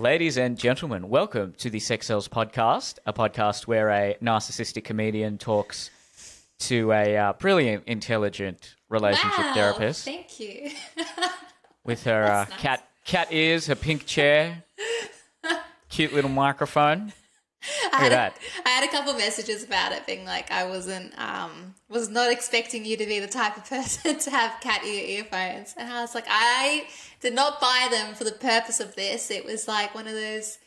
Ladies and gentlemen, welcome to the Sex Cells podcast, a podcast where a narcissistic comedian talks to a uh, brilliant, intelligent relationship wow, therapist Thank you. with her uh, nice. cat cat ears, her pink chair, cute little microphone. I had. A, I had a couple messages about it, being like, I wasn't, um, was not expecting you to be the type of person to have cat ear earphones, and I was like, I did not buy them for the purpose of this. It was like one of those.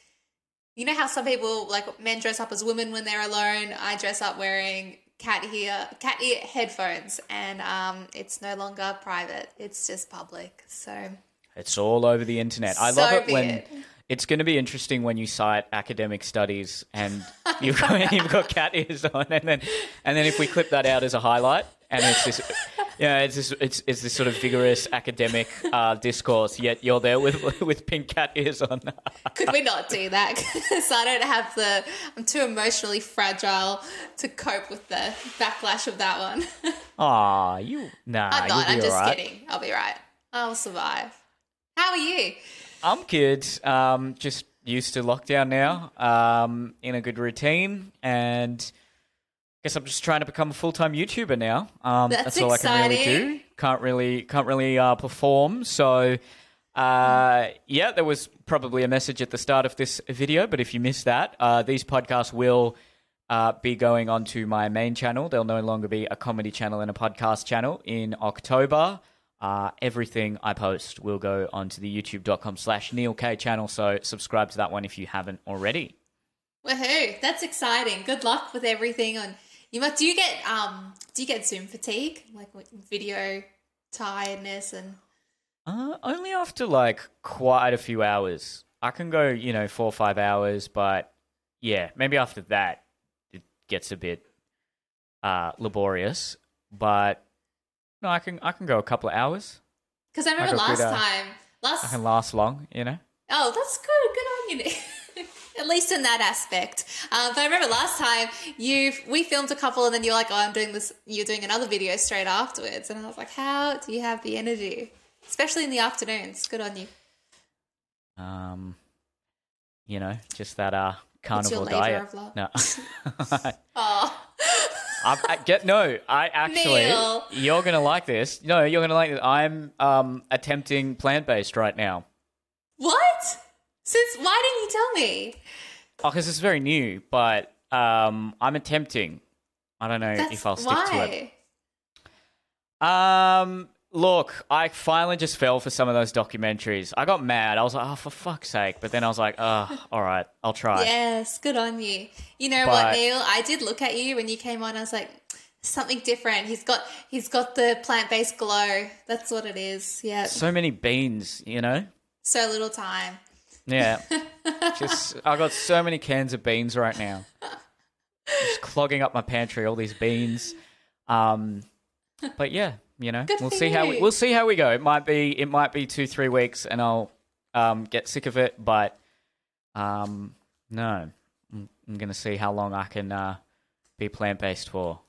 You know how some people, like men, dress up as women when they're alone. I dress up wearing cat ear, cat ear headphones, and um, it's no longer private; it's just public. So It's all over the internet. I So love it when it. It's going to be interesting when you cite academic studies and you've got, you've got cat ears on, and then and then if we clip that out as a highlight, and it's this, yeah, it's this, it's, it's this sort of vigorous academic uh, discourse. Yet you're there with with pink cat ears on. Could we not do that? Because I don't have the. I'm too emotionally fragile to cope with the backlash of that one. Ah, you nah, I'm not. I'm just alright. kidding. I'll be right. I'll survive. How are you? I'm good. Um, just used to lockdown now. Um, in a good routine, and guess I'm just trying to become a full time YouTuber now. Um, That's all I can really do. Can't really can't really uh, perform. So, uh, yeah, there was probably a message at the start of this video, but if you missed that, uh, these podcasts will. Uh, be going onto my main channel. There'll no longer be a comedy channel and a podcast channel in October. Uh, everything I post will go onto the youtube.com slash Neel K channel. So subscribe to that one if you haven't already. Woohoo! That's exciting. Good luck with everything. On you must. Do you get um? Do you get Zoom fatigue, like video tiredness and? Uh, only after like quite a few hours. I can go, you know, four or five hours, but yeah, maybe after that it gets a bit uh, laborious. But no, I can I can go a couple of hours. Because I remember got last good, uh, time. I can last long, you know. Oh, that's good. Good on you. At least in that aspect. Um, but I remember last time you we filmed a couple, and then you're like, "Oh, I'm doing this." You're doing another video straight afterwards, and I was like, "How do you have the energy, especially in the afternoons?" Good on you. Um, you know, just that uh carnivore diet. of love? No. Oh, I, I get no. I actually, Neel. you're gonna like this. No, you're gonna like this. I'm um attempting plant based right now. what? Since why didn't you tell me? Oh, because it's very new, but um, I'm attempting. I don't know That's if I'll stick why. to it. Um, look, I finally just fell for some of those documentaries. I got mad. I was like, oh, for fuck's sake! But then I was like, oh, all right, I'll try. Yes, good on you. You know But- what, Neel? I did look at you when you came on. I was like, something different. He's got he's got the plant based glow. That's what it is. Yeah. So many beans, you know. So little time. Yeah. just I got so many cans of beans right now. Just clogging up my pantry, all these beans. Um but yeah, you know, Good we'll see how we we'll see how we go. It might be it might be 2 3 weeks and I'll um get sick of it, but um no. I'm, I'm going to see how long I can uh be plant-based for.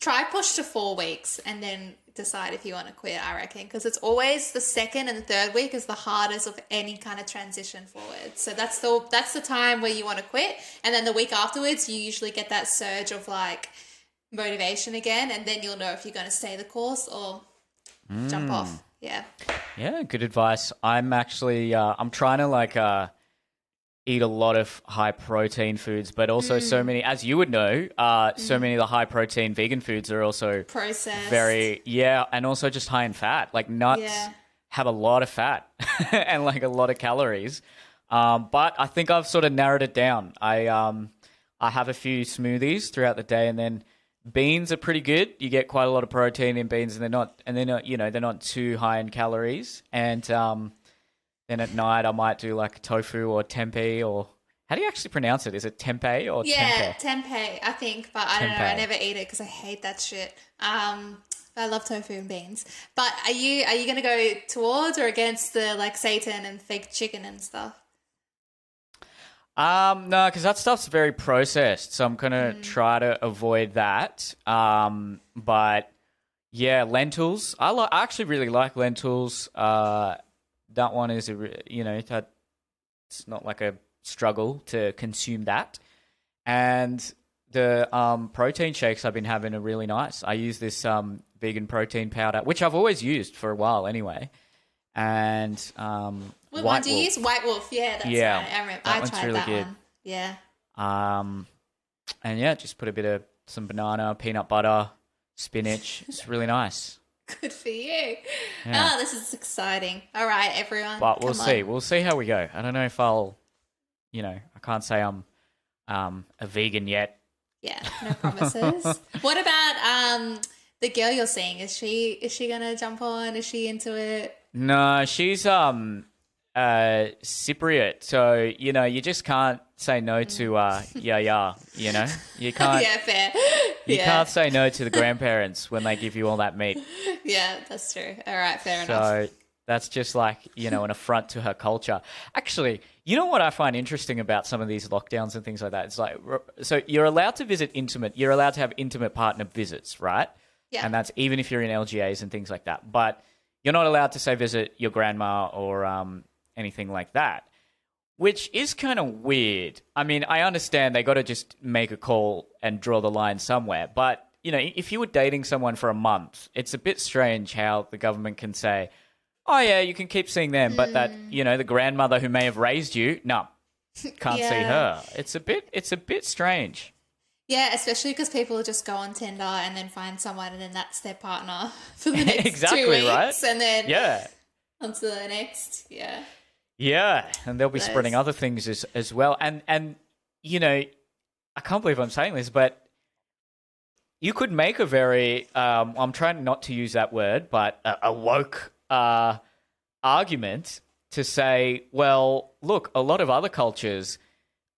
Try push to four weeks and then decide if you want to quit. I reckon because it's always the second and third week is the hardest of any kind of transition forward. So that's the that's the time where you want to quit, and then the week afterwards you usually get that surge of like motivation again, and then you'll know if you're going to stay the course or Mm. jump off. Yeah. Yeah, good advice. I'm actually uh, I'm trying to like uh, eat a lot of high protein foods, but also Mm. so many, as you would know, uh, so many of the high protein vegan foods are also Processed. very yeah, and also just high in fat. Like nuts Yeah. have a lot of fat and like a lot of calories. Um, but I think I've sort of narrowed it down. I um, I have a few smoothies throughout the day, and then beans are pretty good. You get quite a lot of protein in beans, and they're not and they're not you know they're not too high in calories. And um, then at night I might do like tofu or tempeh or how do you actually pronounce it? Is it tempeh or Yeah, tempeh? tempeh, I think, but I don't know. I never eat it because I hate that shit. Um, I love tofu and beans. But are you are you gonna go towards or against the like seitan and fake chicken and stuff? Um, no, because that stuff's very processed, so I'm gonna Mm. try to avoid that. Um, but yeah, lentils. I. I actually really like lentils. Uh, that one is a re- you know that it's not like a struggle to consume that. And the um, protein shakes I've been having are really nice. I use this um, vegan protein powder, which I've always used for a while anyway. And um, What White one do you Wolf. use? White Wolf. Yeah, that's Yeah, right. I remember. that I one's tried really that good. one. Yeah. Um, and yeah, just put a bit of some banana, peanut butter, spinach. It's really nice. Good for you. Yeah. Oh, this is exciting. All right, everyone. But we'll see. on. We'll see how we go. I don't know if I'll, you know, I can't say I'm um, a vegan yet. Yeah, no promises. what about um the girl you're seeing? Is she is she gonna jump on? Is she into it? No, she's um uh Cypriot, so you know you just can't say no to uh yeah yeah. You know you can't yeah, fair. you yeah. can't say no to the grandparents when they give you all that meat. Yeah, that's true. All right, fair enough. So that's just like, you know, an affront to her culture. Actually, you know what I find interesting about some of these lockdowns and things like that? It's like, so you're allowed to visit intimate, you're allowed to have intimate partner visits, right? Yeah. And that's even if you're in LGAs and things like that. But you're not allowed to say visit your grandma or um, anything like that, which is kind of weird. I mean, I understand they got to just make a call and draw the line somewhere. But, you know, if you were dating someone for a month, it's a bit strange how the government can say, oh, yeah, you can keep seeing them. But that, hmm. you know, the grandmother who may have raised you, no, can't see Yeah. her. It's a bit, it's a bit strange. yeah, especially because people just go on Tinder and then find someone and then that's their partner for the next Exactly, two weeks, right? and then Yeah. on to the next. Yeah. Yeah, and they'll be Nice. spreading other things as as well. And and you know, I can't believe I'm saying this, but you could make a very um, I'm trying not to use that word, but a, a woke uh, argument to say, well, look, a lot of other cultures,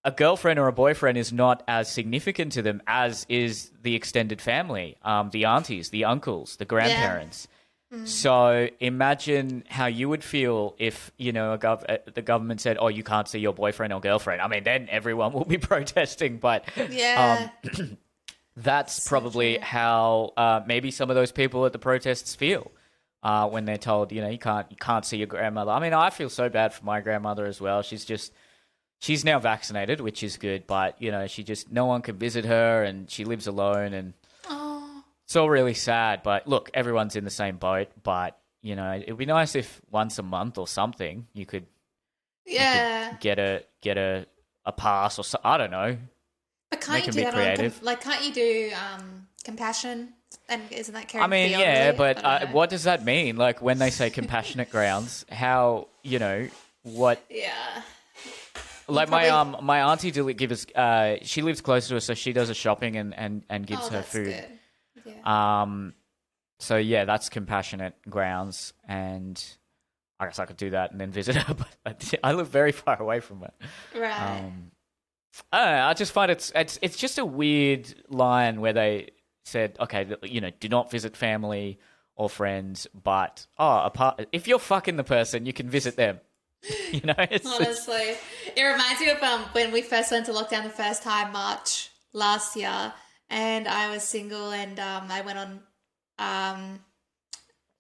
a girlfriend or a boyfriend is not as significant to them as is the extended family, um, the aunties, the uncles, the grandparents. So imagine how you would feel if you know a gov- uh, the government said, "Oh, you can't see your boyfriend or girlfriend." I mean, then everyone will be protesting. But Yeah. um, that's probably how uh, maybe some of those people at the protests feel uh, when they're told, you know, you can't you can't see your grandmother. I mean, I feel so bad for my grandmother as well. She's just she's now vaccinated, which is good, but you know, she just no one can visit her, and she lives alone, and it's all really sad. But look, everyone's in the same boat. But you know, it'd be nice if once a month or something you could you could yeah. get a get a a pass or so, I don't know. But can't Make you do that on com- creative. like? Can't you do um, compassion? And isn't that I mean, yeah, but I uh, what does that mean? Like when they say compassionate grounds, how you know what? Yeah. Like my um my auntie gives uh she lives close to us, so she does her shopping and and and gives oh, her that's food. good. Yeah. Um, so yeah, that's compassionate grounds, and I guess I could do that and then visit her, but I live very far away from her. right. Um, I don't know. I just find it's it's it's just a weird line where they said, okay, you know, do not visit family or friends, but oh, apart if you're fucking the person, you can visit them. You know, it's, it's Honestly, it reminds me of um, when we first went to lockdown the first time, March last year, and I was single, and um, I went on. Um,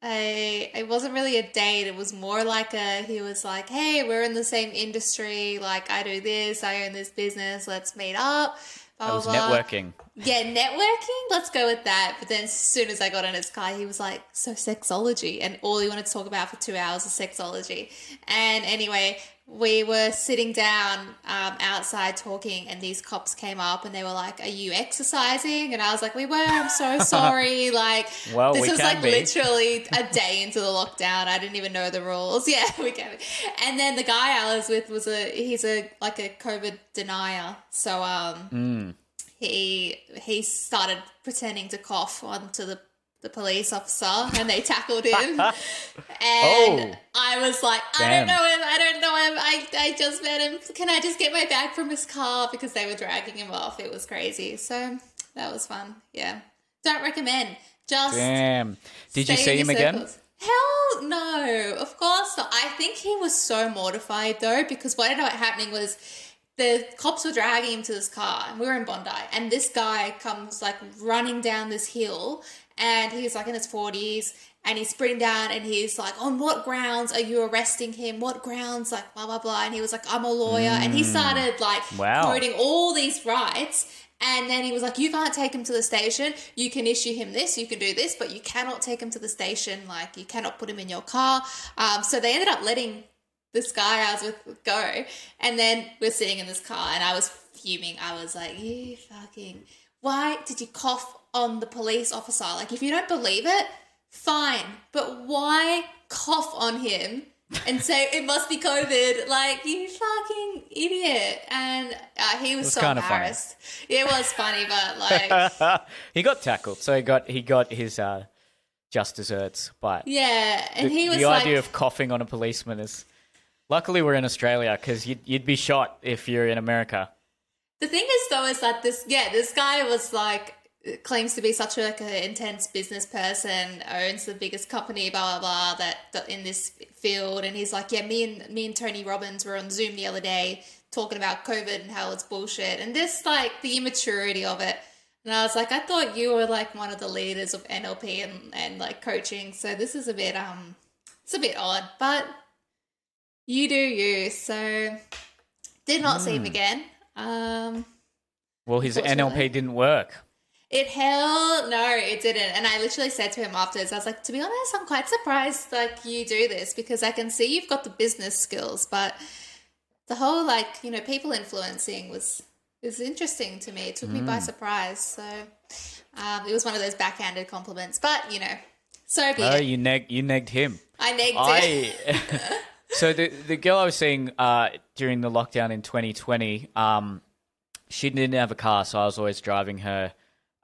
a it wasn't really a date. It was more like a. He was like, "Hey, we're in the same industry. Like, I do this. I own this business. Let's meet up." Blah, that was blah, blah. networking. Yeah, networking. Let's go with that. But then as soon as I got in his car, he was like, "So sexology," and all he wanted to talk about for two hours is sexology. And anyway, we were sitting down um, outside talking, and these cops came up and they were like, "Are you exercising?" And I was like, "We were. I'm so sorry." Like, Well, this we was like be. literally a day into the lockdown. I didn't even know the rules. Yeah, we can. Be. And then the guy I was with was a he's a like a COVID denier. So um Mm. he he started pretending to cough onto the the police officer and they tackled him oh. and Oh. i was like i Damn. don't know him i don't know him I, I just met him can i just get my bag from his car because they were dragging him off it was crazy so that was fun yeah don't recommend just Damn. Did you see him again? Hell no, of course not. I think he was so mortified though because what ended up happening was the cops were dragging him to this car and we were in Bondi and this guy comes like running down this hill and he's like in his 40s and he's sprinting down and he's like, On what grounds are you arresting him? What grounds? Like, blah, blah, blah. And he was like, I'm a lawyer. And he started like Wow. quoting all these rights. And then he was like, You can't take him to the station. You can issue him this, you can do this, but you cannot take him to the station. Like, you cannot put him in your car. Um, so they ended up letting this guy I was with go. And then we're sitting in this car and I was fuming. I was like, You fucking, why did you cough on the police officer? Like, if you don't believe it, fine. But why cough on him? and say it must be COVID. Like you fucking idiot! And uh, he was, was so funny. It was funny, but like, he got tackled, so he got he got his uh, just desserts. But yeah. And the, he was the like, idea of coughing on a policeman is. Luckily, we're in Australia because you'd, you'd be shot if you're in America. The thing is, though, is that this yeah, this guy was like claims to be such a, like an intense business person, owns the biggest company, blah blah blah, that, that in this field, and he's like, yeah, me and me and Tony Robbins were on Zoom the other day talking about COVID and how it's bullshit, and this like the immaturity of it. And I was like, I thought you were like one of the leaders of NLP and, and like coaching, so this is a bit um, it's a bit odd, but you do you. So did not see him again. Um, Well, his NLP didn't work. It hell no, it didn't. And I literally said to him afterwards, I was like, to be honest, I'm quite surprised like you do this because I can see you've got the business skills, but the whole like you know people influencing was was interesting to me. It took me by surprise. So um, it was one of those backhanded compliments, but you know, so be Oh, it. you neg you negged him. I negged it. I so the the girl I was seeing uh, during the lockdown in 2020, um, she didn't have a car, so I was always driving her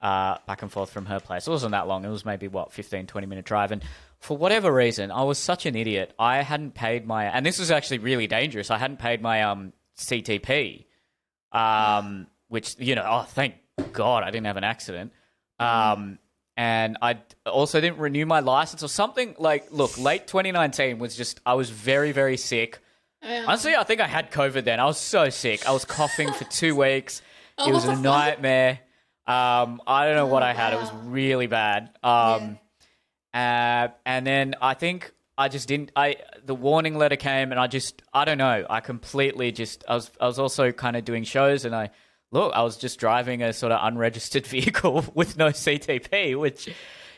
uh, back and forth from her place. It wasn't that long. It was maybe what 15, 20 minute drive, and for whatever reason, I was such an idiot. I hadn't paid my, and this was actually really dangerous. I hadn't paid my um, CTP, um, which you know, oh thank God I didn't have an accident. Um, and I also didn't renew my license or something. Like, look, late 2019 was just I was very very sick. Honestly, I think I had COVID then. I was so sick. I was coughing for two weeks. It was Oh, a nightmare. Um, I don't know what I had. It was really bad. Um, uh, and then I think I just didn't. I the warning letter came, and I just I don't know. I completely just I was I was also kind of doing shows, and I look I was just driving a sort of unregistered vehicle with no CTP, which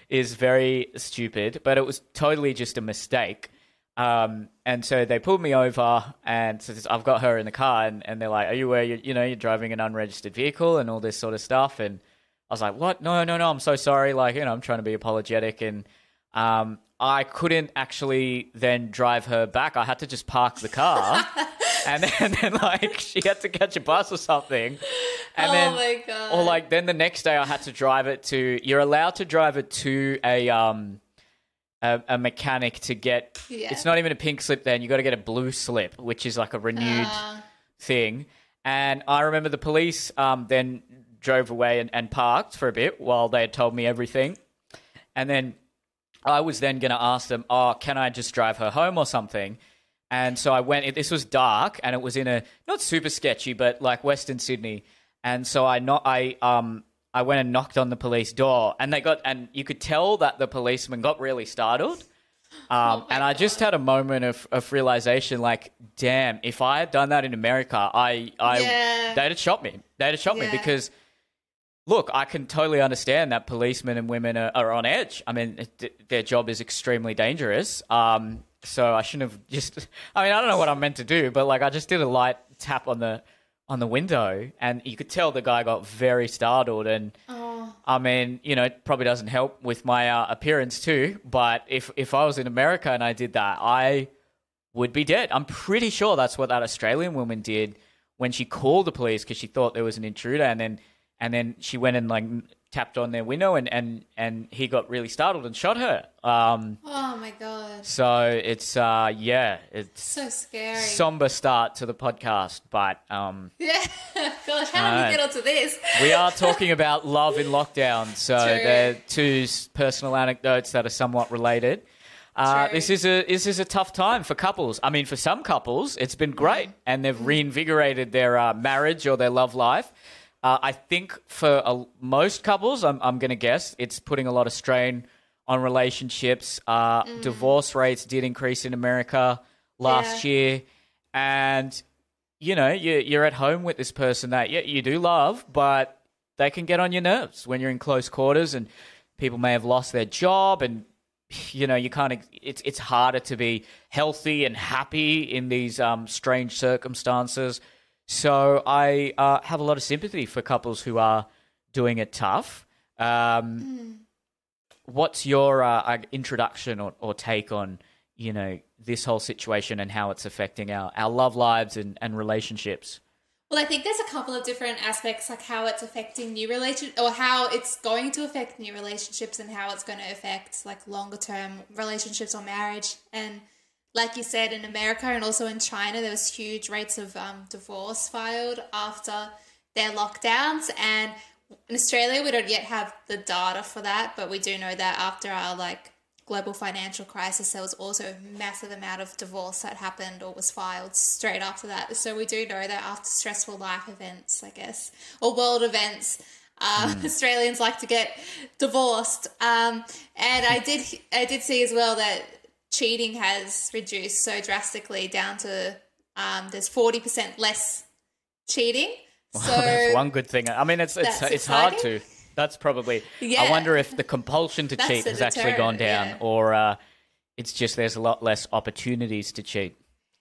is very stupid. But it was totally just a mistake. Um, and so they pulled me over, and so I've got her in the car, and, and they're like, "Are you aware you you know you're driving an unregistered vehicle and all this sort of stuff?" And I was like, "What? No, no, no! I'm so sorry. Like, you know, I'm trying to be apologetic." And um, I couldn't actually then drive her back. I had to just park the car, and then, and then like she had to catch a bus or something. And Oh then, my God. Or like then the next day, I had to drive it to. You're allowed to drive it to a um. A, a mechanic to get Yeah. it's not even a pink slip then you got to get a blue slip which is like a renewed Uh, thing. And I remember the police um, then drove away and, and parked for a bit while they had told me everything. And then I was then going to ask them, oh, can I just drive her home or something? And so I went, this was dark and it was in a, not super sketchy, but like Western Sydney. And so I not, I, um, I went and knocked on the police door and they got, and you could tell that the policeman got really startled. Um, my and I just had a moment of, of realization, like, damn, if I had done that in America, I, I, Yeah. they'd have shot me. They'd have shot me because, look, I can totally understand that policemen and women are, are on edge. I mean, it, their job is extremely dangerous. Um, so I shouldn't have just. I mean, I don't know what I'm meant to do, but like, I just did a light tap on the on the window, and you could tell the guy got very startled and. oh, I mean, you know, it probably doesn't help with my uh, appearance too. But if if I was in America and I did that, I would be dead. I'm pretty sure that's what that Australian woman did when she called the police because she thought there was an intruder, and then and then she went and like tapped on their window, and and and he got really startled and shot her. Um, oh my god, so it's uh, yeah, it's so scary. somber start to the podcast, but um, yeah, gosh, how did we get onto this? we are talking about love in lockdown, so True. they're two personal anecdotes that are somewhat related. Uh, this is a this is a tough time for couples. I mean, for some couples, it's been great, and they've reinvigorated their uh, marriage or their love life. Uh, I think for uh, most couples, I'm I'm going to guess it's putting a lot of strain on relationships. Uh, Divorce rates did increase in America last Yeah. year, and you know you, you're at home with this person that yeah, you do love, but they can get on your nerves when you're in close quarters, and people may have lost their job, and you know you of it's it's harder to be healthy and happy in these um, strange circumstances. So I uh, have a lot of sympathy for couples who are doing it tough. Um, What's your uh, uh, introduction or, or take on you know this whole situation and how it's affecting our, our love lives and, and relationships? Well, I think there's a couple of different aspects, like how it's affecting new relation, or how it's going to affect new relationships, and how it's going to affect like longer term relationships or marriage. And like you said, in America and also in China, there was huge rates of um, divorce filed after their lockdowns. And in Australia, we don't yet have the data for that, but we do know that after our like global financial crisis, there was also a massive amount of divorce that happened or was filed straight after that. So we do know that after stressful life events, I guess, or world events, uh, Australians like to get divorced. Um, and I did, I did see as well that cheating has reduced so drastically down to um, there's forty percent less cheating. So That's one good thing. I mean, it's it's it's hard to. That's probably. I wonder if the compulsion to cheat has actually gone down, yeah. or uh, it's just there's a lot less opportunities to cheat.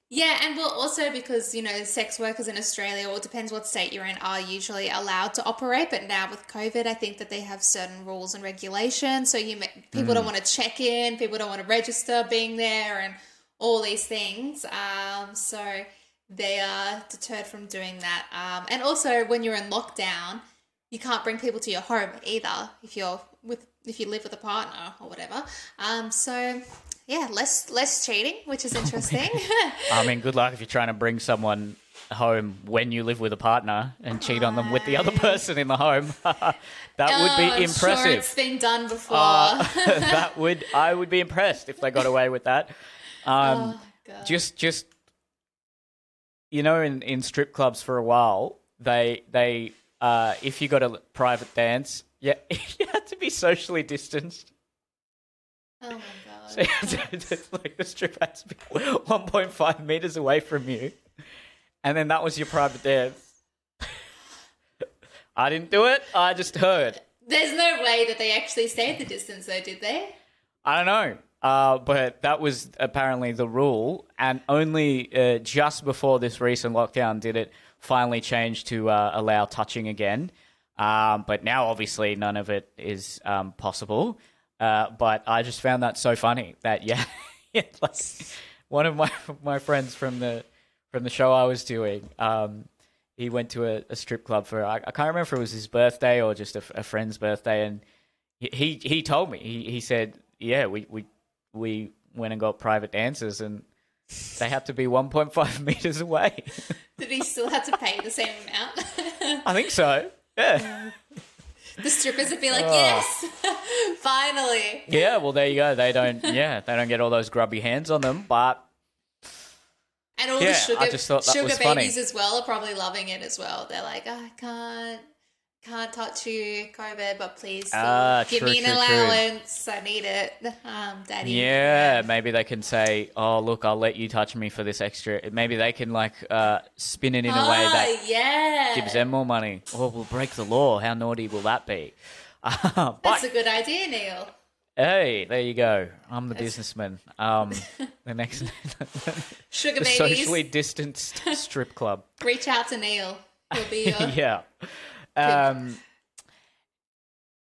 Yeah, and well, also because you know, sex workers in Australia, or it depends what state you're in, are usually allowed to operate. But now with COVID, I think that they have certain rules and regulations. So you people don't want to check in, people don't want to register being there, and all these things. Um, so they are deterred from doing that. Um, and also, when you're in lockdown, you can't bring people to your home either if you're with if you live with a partner or whatever. Um, so yeah, less less cheating, which is interesting. I mean, good luck if you're trying to bring someone home when you live with a partner and cheat on them with the other person in the home. that would Oh, be I'm Sure impressive. it's been done before. Uh, that would I would be impressed if they got away with that. Um, oh, just just you know in, in strip clubs for a while they they uh, if you got a private dance yeah you had to be socially distanced oh my God. so you it's like the strip had to be 1.5 meters away from you and then that was your private dance i didn't do it i just heard There's no way that they actually stayed the distance, though, did they? I don't know. Uh, but that was apparently the rule, and only uh, just before this recent lockdown did it finally change to uh, allow touching again. Um, but now, obviously, none of it is um, possible. Uh, but I just found that so funny that yeah, yeah, like one of my my friends from the from the show I was doing, um, he went to a, a strip club for I, I can't remember if it was his birthday or just a, a friend's birthday, and he he, he told me he, he said yeah we, we we went and got private dancers and they had to be 1.5 meters away. Did he still have to pay the same amount? I think so. Yeah. The strippers would be like, Oh. yes, finally. Yeah, well there you go. They don't yeah, they don't get all those grubby hands on them, but And all Yeah, the sugar, I just thought that sugar babies funny. as well are probably loving it as well. They're like, "Oh, I can't, can't touch you, COVID, but please Ah, give true, me an true, true. allowance. I need it, um, daddy. yeah, maybe they can say, "Oh, look, I'll let you touch me for this extra." Maybe they can like uh, spin it in a way that yeah. gives them more money. Or we'll break the law. How naughty will that be? Uh, but That's a good idea, Neel. hey, there you go. I'm the businessman. Um, the next Sugar the babies, socially distanced strip club. reach out to Neel. He'll be your yeah. Um,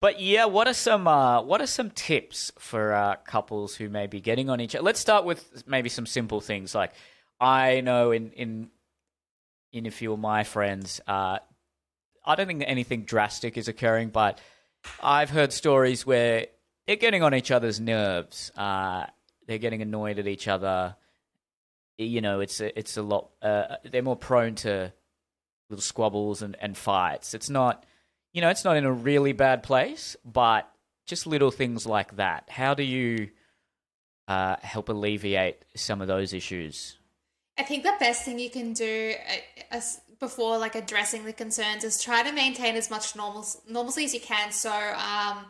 but yeah, what are some uh, what are some tips for uh, couples who may be getting on each other? Let's start with maybe some simple things like I know in in in a few of my friends, uh, I don't think anything drastic is occurring, but I've heard stories where they're getting on each other's nerves. Uh, they're getting annoyed at each other. You know, it's a, it's a lot. Uh, they're more prone to little squabbles and, and fights. It's not, you know, it's not in a really bad place, but just little things like that. How do you uh, help alleviate some of those issues? I think the best thing you can do uh, as before like addressing the concerns is try to maintain as much normal normalcy as you can. So um,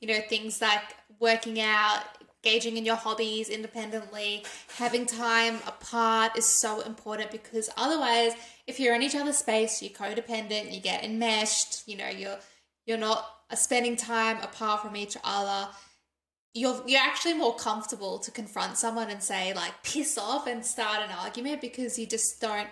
you know, things like working out, engaging in your hobbies independently, having time apart is so important because otherwise, if you're in each other's space, you're codependent, you get enmeshed, you know, you're you're not spending time apart from each other. You're you're actually more comfortable to confront someone and say like piss off and start an argument because you just don't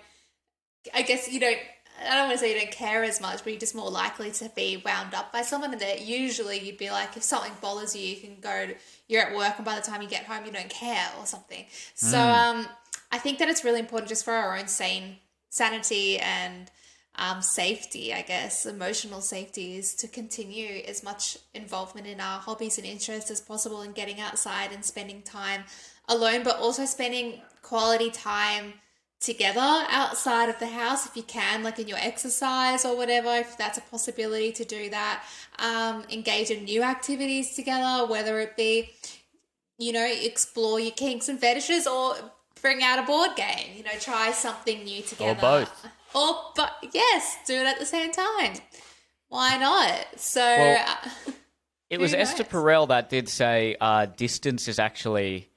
I guess you don't I don't want to say you don't care as much, but you're just more likely to be wound up by someone. And that usually you'd be like, if something bothers you, you can go. To, you're at work, and by the time you get home, you don't care or something. So um, I think that it's really important just for our own sane sanity and um, safety, I guess, emotional safety, is to continue as much involvement in our hobbies and interests as possible, and getting outside and spending time alone, but also spending quality time together outside of the house if you can, like in your exercise or whatever, if that's a possibility to do that. Um, engage in new activities together, whether it be, you know, explore your kinks and fetishes or bring out a board game, you know, try something new together. Or both. Or, but yes, do it at the same time. Why not? So. Well, uh, It was Who Esther knows? Perel that did say uh, distance is actually,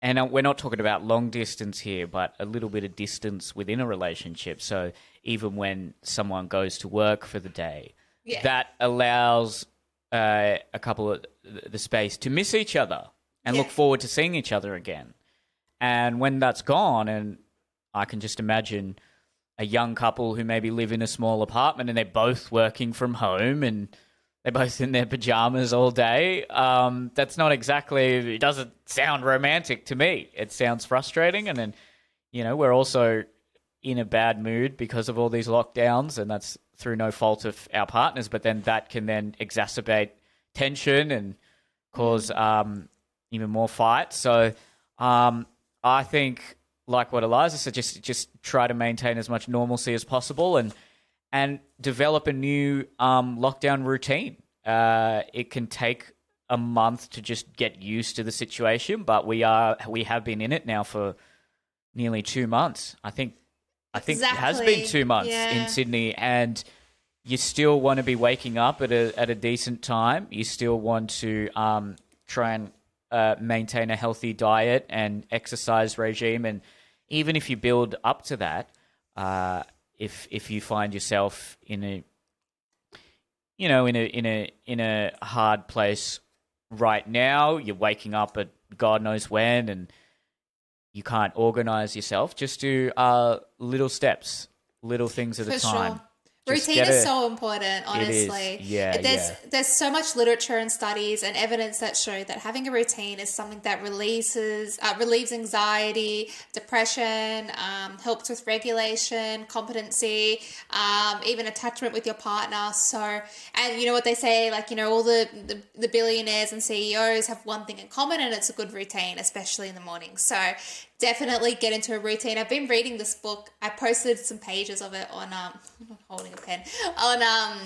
and uh, we're not talking about long distance here, but a little bit of distance within a relationship. So even when someone goes to work for the day, Yeah. that allows uh, a couple of the space to miss each other and look forward to seeing each other again. And when that's gone, and I can just imagine a young couple who maybe live in a small apartment and they're both working from home and they're both in their pajamas all day. Um, that's not exactly. It doesn't sound romantic to me. It sounds frustrating, and then you know we're also in a bad mood because of all these lockdowns, and that's through no fault of our partners. But then that can then exacerbate tension and cause um, even more fights. So um, I think, like what Eliza said, just just try to maintain as much normalcy as possible and and develop a new um, lockdown routine. Uh, it can take a month to just get used to the situation, but we are we have been in it now for nearly two months. I think I think it has been two months Yeah. in Sydney, and you still want to be waking up at a at a decent time. You still want to um, try and uh, maintain a healthy diet and exercise regime, and even if you build up to that, uh, if if you find yourself in a you know in a in a in a hard place right now, you're waking up at God knows when, and you can't organize yourself. Just do uh, little steps, little things at For a time. sure. Just Routine is so important, honestly. Yeah, there's yeah. there's so much literature and studies and evidence that show that having a routine is something that releases uh, relieves anxiety, depression, um, helps with regulation, competency, um, even attachment with your partner. So, and you know what they say, like you know, all the, the the billionaires and CEOs have one thing in common, and it's a good routine, especially in the morning. So, definitely get into a routine. I've been reading this book. I posted some pages of it on um I'm holding a pen on um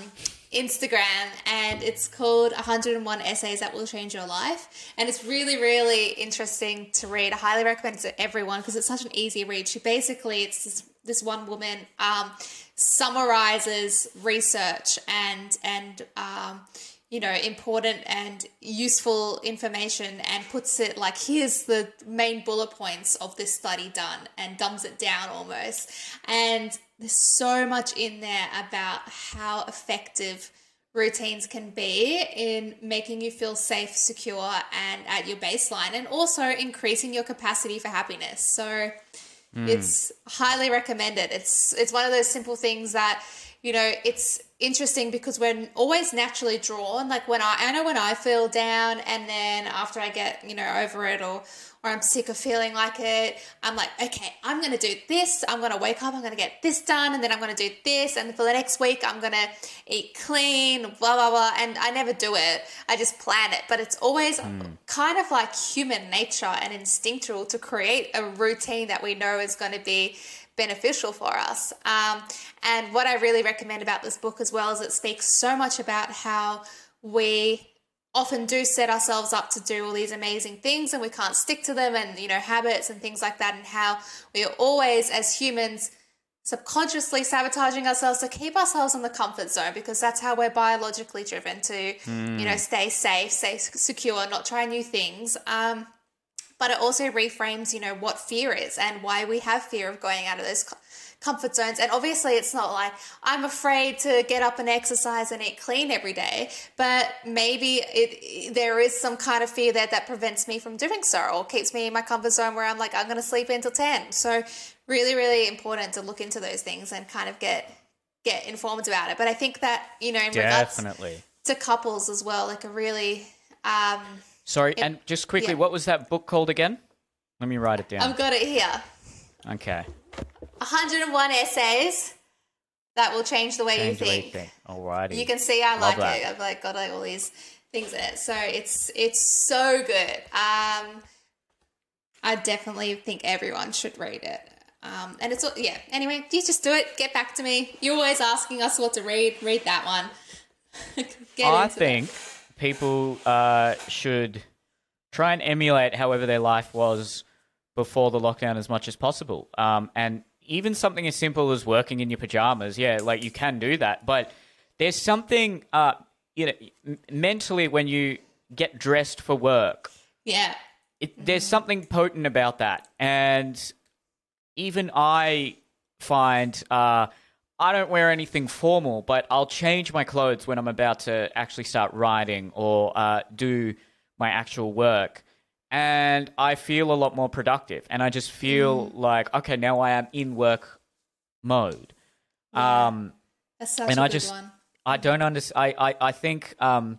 Instagram and it's called 101 essays that will change your life and it's really really interesting to read. I highly recommend it to everyone because it's such an easy read. She basically it's this, this one woman um summarizes research and and um you know, important and useful information and puts it like, here's the main bullet points of this study done and dumbs it down almost. And there's so much in there about how effective routines can be in making you feel safe, secure, and at your baseline, and also increasing your capacity for happiness. So, hmm. it's highly recommended. It's it's one of those simple things that you know it's interesting because we're always naturally drawn. Like when I I know when I feel down, and then after I get you know over it or or I'm sick of feeling like it, I'm like, okay, I'm gonna do this. I'm gonna wake up. I'm gonna get this done, and then I'm gonna do this, and for the next week, I'm gonna eat clean. Blah blah blah. And I never do it. I just plan it. But it's always hmm. kind of like human nature and instinctual to create a routine that we know is going to be beneficial for us. Um, and what I really recommend about this book as well is it speaks so much about how we often do set ourselves up to do all these amazing things and we can't stick to them and you know habits and things like that and how we are always as humans subconsciously sabotaging ourselves to keep ourselves in the comfort zone because that's how we're biologically driven to, you know, stay safe, stay secure, not try new things. Um, but it also reframes, you know, what fear is and why we have fear of going out of those comfort zones. And obviously, it's not like I'm afraid to get up and exercise and eat clean every day, but maybe it there is some kind of fear there that prevents me from doing so or keeps me in my comfort zone where I'm like, I'm going to sleep until 10. So, really, really important to look into those things and kind of get get informed about it. But I think that, you know, in Definitely. regards to couples as well, like a really. Um, Sorry, It- and just quickly, yeah. what was that book called again? Let me write it down. I've got it here. okay. 101 essays that will change the way Change you think. think. Alrighty. You can see I Love like that. it. I've like got like all these things in it, so it's it's so good. Um, I definitely think everyone should read it. Um, and it's all- yeah. Anyway, you just do it. Get back to me. You're always asking us what to read. Read that one. Get I it. People uh, should try and emulate however their life was before the lockdown as much as possible. Um, and even something as simple as working in your pajamas, yeah, like you can do that. But there's something, uh, you know, m- mentally when you get dressed for work, Yeah. it, there's something potent about that. And even I find uh, I don't wear anything formal, but I'll change my clothes when I'm about to actually start writing or uh, do my actual work. And I feel a lot more productive. And I just feel like, okay, now I am in work mode. Um, That's such and a I just one. I don't understand. I, I, I think um,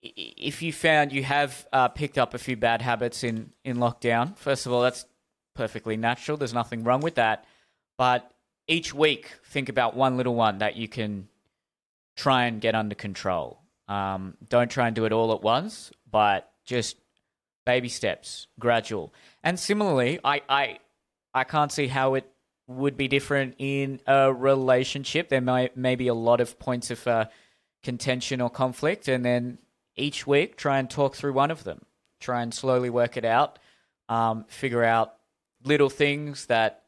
if you found you have uh, picked up a few bad habits in, in lockdown, first of all, that's perfectly natural. There's nothing wrong with that. But each week, think about one little one that you can try and get under control. Um, don't try and do it all at once, but just baby steps, gradual. And similarly, I, I, I can't see how it would be different in a relationship. There may, may be a lot of points of uh, contention or conflict, and then each week try and talk through one of them. Try and slowly work it out. Um, figure out little things that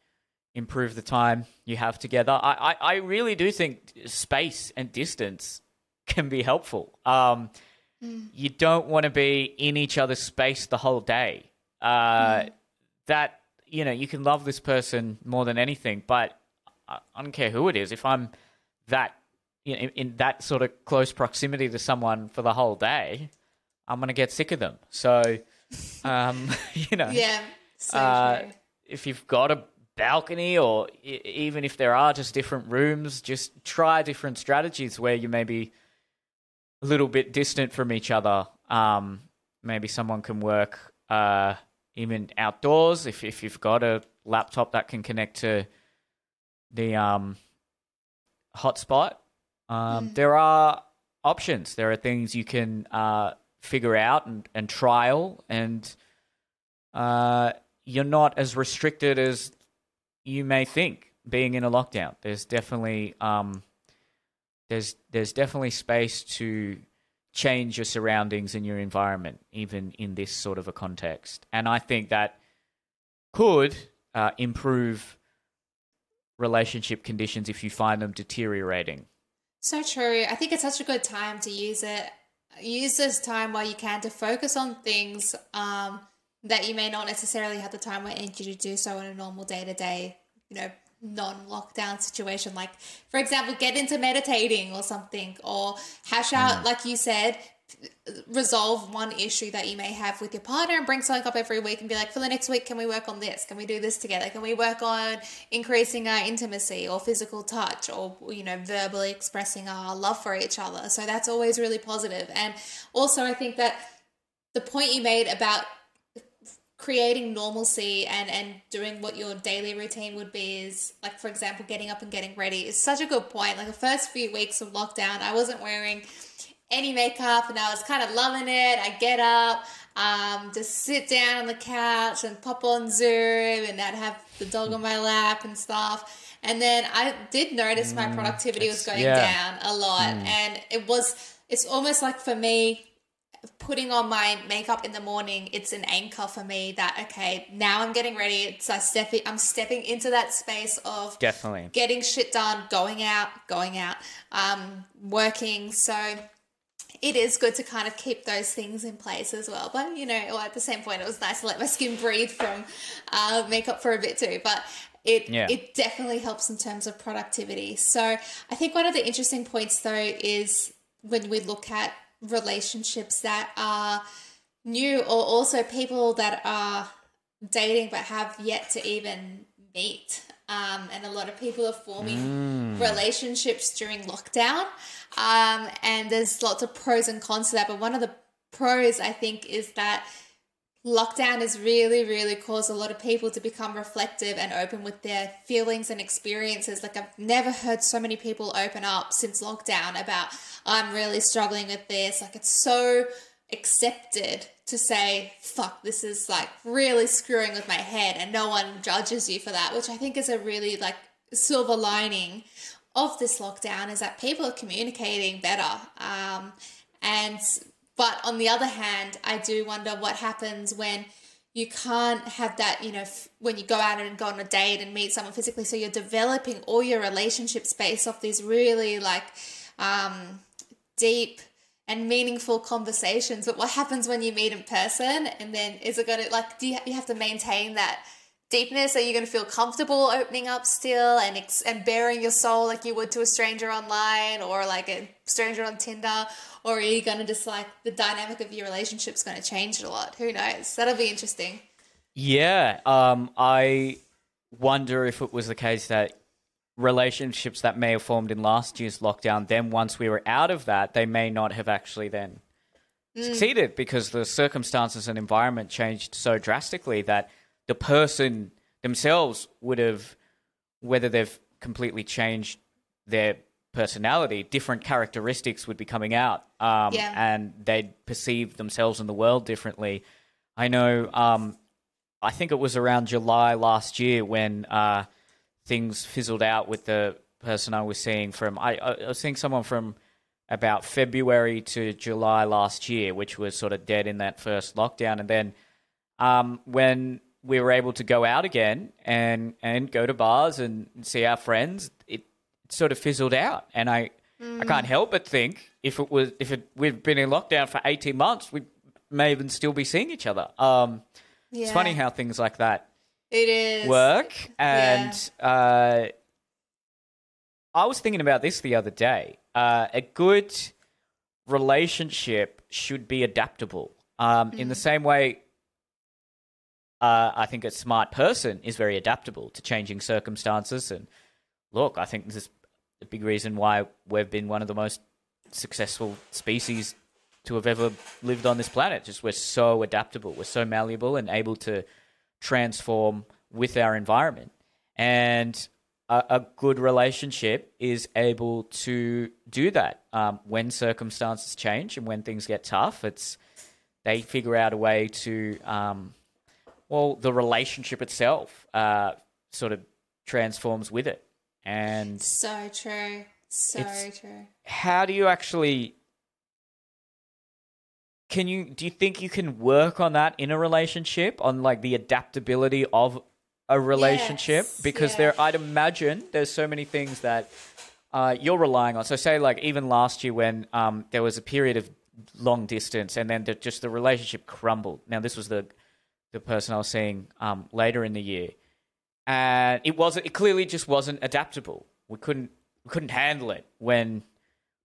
improve the time you have together. I, I, I really do think space and distance can be helpful. Um, You don't want to be in each other's space the whole day. Uh, That you know, you can love this person more than anything, but I, I don't care who it is. If I'm that you know, in, in that sort of close proximity to someone for the whole day, I'm gonna get sick of them. So, um, you know, Yeah. So uh, if you've got a balcony or even if there are just different rooms, just try different strategies where you may be a little bit distant from each other. Um, maybe someone can work uh, even outdoors if, if you've got a laptop that can connect to the um, hotspot. Um, There are options. There are things you can uh, figure out and, and trial, and uh, you're not as restricted as you may think being in a lockdown. There's definitely um, there's there's definitely space to change your surroundings and your environment, even in this sort of a context. And I think that could uh, improve relationship conditions if you find them deteriorating. So true. I think it's such a good time to use it. Use this time while you can to focus on things um, that you may not necessarily have the time or energy to do so in a normal day to day, you know, non lockdown situation. Like, for example, get into meditating or something, or hash out, mm. like you said, resolve one issue that you may have with your partner and bring something up every week and be like, for the next week, can we work on this? Can we do this together? Can we work on increasing our intimacy or physical touch or, you know, verbally expressing our love for each other? So that's always really positive. And also, I think that the point you made about creating normalcy and and doing what your daily routine would be is like for example getting up and getting ready is such a good point. Like the first few weeks of lockdown i wasn't wearing any makeup and i was kind of loving it. I get up um, just sit down on the couch and pop on zoom and i'd have the dog on my lap and stuff. And then i did notice my productivity was going yeah. down a lot and it was it's almost like for me putting on my makeup in the morning it's an anchor for me that okay now i'm getting ready it's i stepping i'm stepping into that space of Definitely. getting shit done going out going out um working so it is good to kind of keep those things in place as well but you know at the same point it was nice to let my skin breathe from uh, makeup for a bit too but it Yeah. it definitely helps in terms of productivity. So I think one of the interesting points though is when we look at relationships that are new or also people that are dating but have yet to even meet. Um, and a lot of people are forming relationships during lockdown. Um, and there's lots of pros and cons to that. But one of the pros, I think, is that lockdown has really, really caused a lot of people to become reflective and open with their feelings and experiences. Like, I've never heard so many people open up since lockdown about, I'm really struggling with this. Like, it's so accepted to say, fuck, this is like really screwing with my head, and no one judges you for that, which I think is a really like silver lining of this lockdown is that people are communicating better. Um, and but on the other hand, I do wonder what happens when you can't have that, you know, f- when you go out and go on a date and meet someone physically. So you're developing all your relationships based off these really like um, deep and meaningful conversations. But what happens when you meet in person? And then is it going to like, do you, you have to maintain that deepness? Are you going to feel comfortable opening up still and ex- and bearing your soul like you would to a stranger online or like a stranger on Tinder? Or are you going to just like the dynamic of your relationship's going to change a lot? Who knows? That'll be interesting. Yeah, um, I wonder if it was the case that relationships that may have formed in last year's lockdown, then once we were out of that, they may not have actually then succeeded because the circumstances and environment changed so drastically that the person themselves would have, whether they've completely changed their personality, different characteristics would be coming out, um, Yeah. and they'd perceive themselves in the world differently. I know. Um, I think it was around July last year when uh, things fizzled out with the person I was seeing from. I, I was seeing someone from about February to July last year, which was sort of dead in that first lockdown, and then um, when we were able to go out again and and go to bars and see our friends, sort of fizzled out, and I I can't help but think if it was if it we've been in lockdown for eighteen months, we may even still be seeing each other. Um, Yeah. It's funny how things like that it is. work, and uh, I was thinking about this the other day. Uh, a good relationship should be adaptable. Um, In the same way, uh, I think a smart person is very adaptable to changing circumstances. And look, I think this is a big reason why we've been one of the most successful species to have ever lived on this planet. Just we're so adaptable, we're so malleable and able to transform with our environment. And a, a good relationship is able to do that um, when circumstances change and when things get tough. It's they figure out a way to um, well, the relationship itself uh, sort of transforms with it. And So true. So true. how do you actually? Can you do you think you can work on that in a relationship on like the adaptability of a relationship Yes, because yeah. there I'd imagine there's so many things that uh, you're relying on. So say like even last year when um, there was a period of long distance and then the, just the relationship crumbled. Now this was the the person I was seeing um, later in the year, and it wasn't. It clearly just wasn't adaptable. We couldn't we couldn't handle it when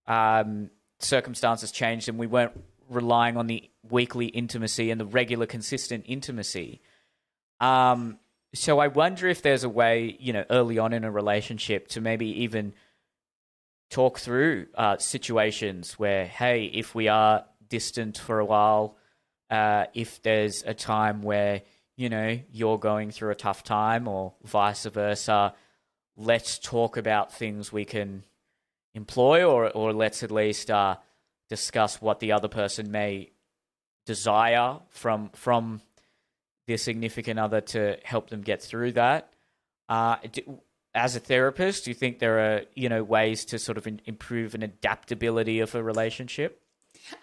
um, circumstances changed and we weren't relying on the weekly intimacy and the regular consistent intimacy. Um, so I wonder if there's a way, you know, early on in a relationship to maybe even talk through uh, situations where, hey, if we are distant for a while, uh, if there's a time where you know you're going through a tough time, or vice versa, let's talk about things we can employ, or or let's at least uh, discuss what the other person may desire from from their significant other to help them get through that. Uh, do, as a therapist, do you think there are you know ways to sort of in, improve an adaptability of a relationship?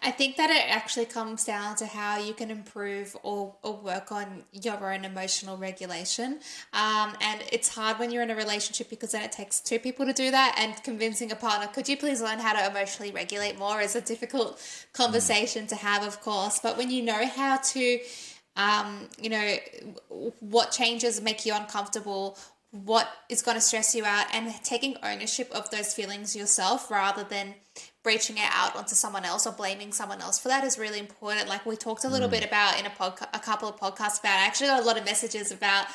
I think that it actually comes down to how you can improve or, or work on your own emotional regulation. Um, and it's hard when you're in a relationship because then it takes two people to do that. And convincing a partner, could you please learn how to emotionally regulate more, is a difficult conversation to have, of course. But when you know how to, um, you know, what changes make you uncomfortable, what is going to stress you out, and taking ownership of those feelings yourself rather than breaching it out onto someone else or blaming someone else for that is really important. Like we talked a little mm. bit about in a podcast, a couple of podcasts about. I actually got a lot of messages about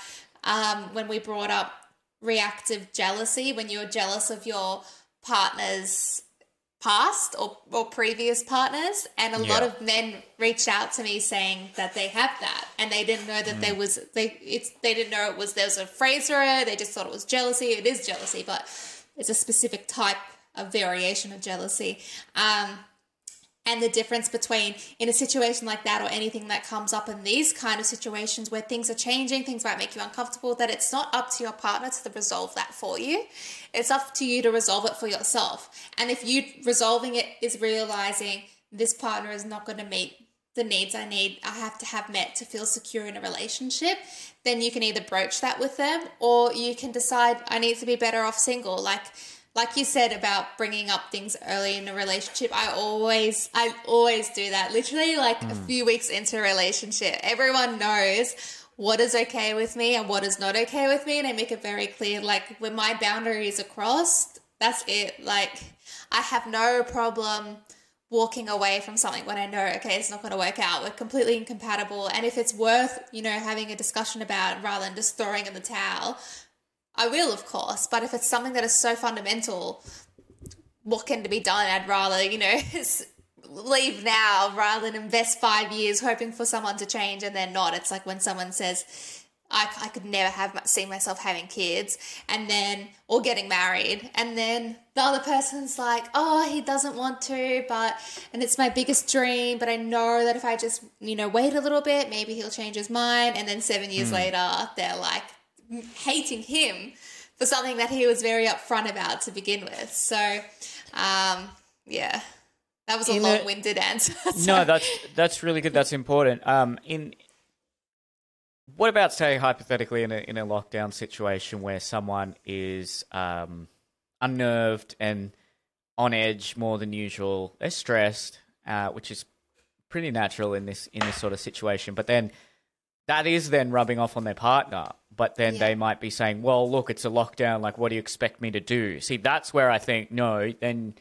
um, when we brought up reactive jealousy, when you're jealous of your partner's past or, or previous partners and a yeah. lot of men reached out to me saying that they have that and they didn't know that mm. there was they it's they didn't know it was there was a phrase for it they just thought it was jealousy it is jealousy but it's a specific type a variation of jealousy. Um, and the difference between in a situation like that or anything that comes up in these kind of situations where things are changing, things might make you uncomfortable, that it's not up to your partner to resolve that for you. It's up to you to resolve it for yourself. And if you resolving it is realizing this partner is not going to meet the needs I need, I have to have met to feel secure in a relationship, then you can either broach that with them or you can decide I need to be better off single. Like, like you said about bringing up things early in a relationship i always i always do that. Literally like mm. a few weeks into a relationship everyone knows what is okay with me and what is not okay with me and i make it very clear like when my boundaries are crossed that's it. Like i have no problem walking away from something when i know okay it's not going to work out. We're completely incompatible and if it's worth you know having a discussion about rather than just throwing in the towel I will, of course, but if it's something that is so fundamental, what can to be done? I'd rather, you know, leave now rather than invest five years hoping for someone to change and they're not. It's like when someone says, I, I could never have seen myself having kids and then or getting married and then the other person's like oh he doesn't want to but and it's my biggest dream but i know that if i just you know wait a little bit maybe he'll change his mind and then seven years mm. later they're like hating him for something that he was very upfront about to begin with. So, um, yeah, that was a long-winded answer. no, that's that's really good. That's important. Um, in what about say hypothetically in a in a lockdown situation where someone is um, unnerved and on edge more than usual, they're stressed, uh, which is pretty natural in this in this sort of situation, but then that is then rubbing off on their partner but then yeah. they might be saying, well, look, it's a lockdown. Like, what do you expect me to do? See, that's where I think, no, then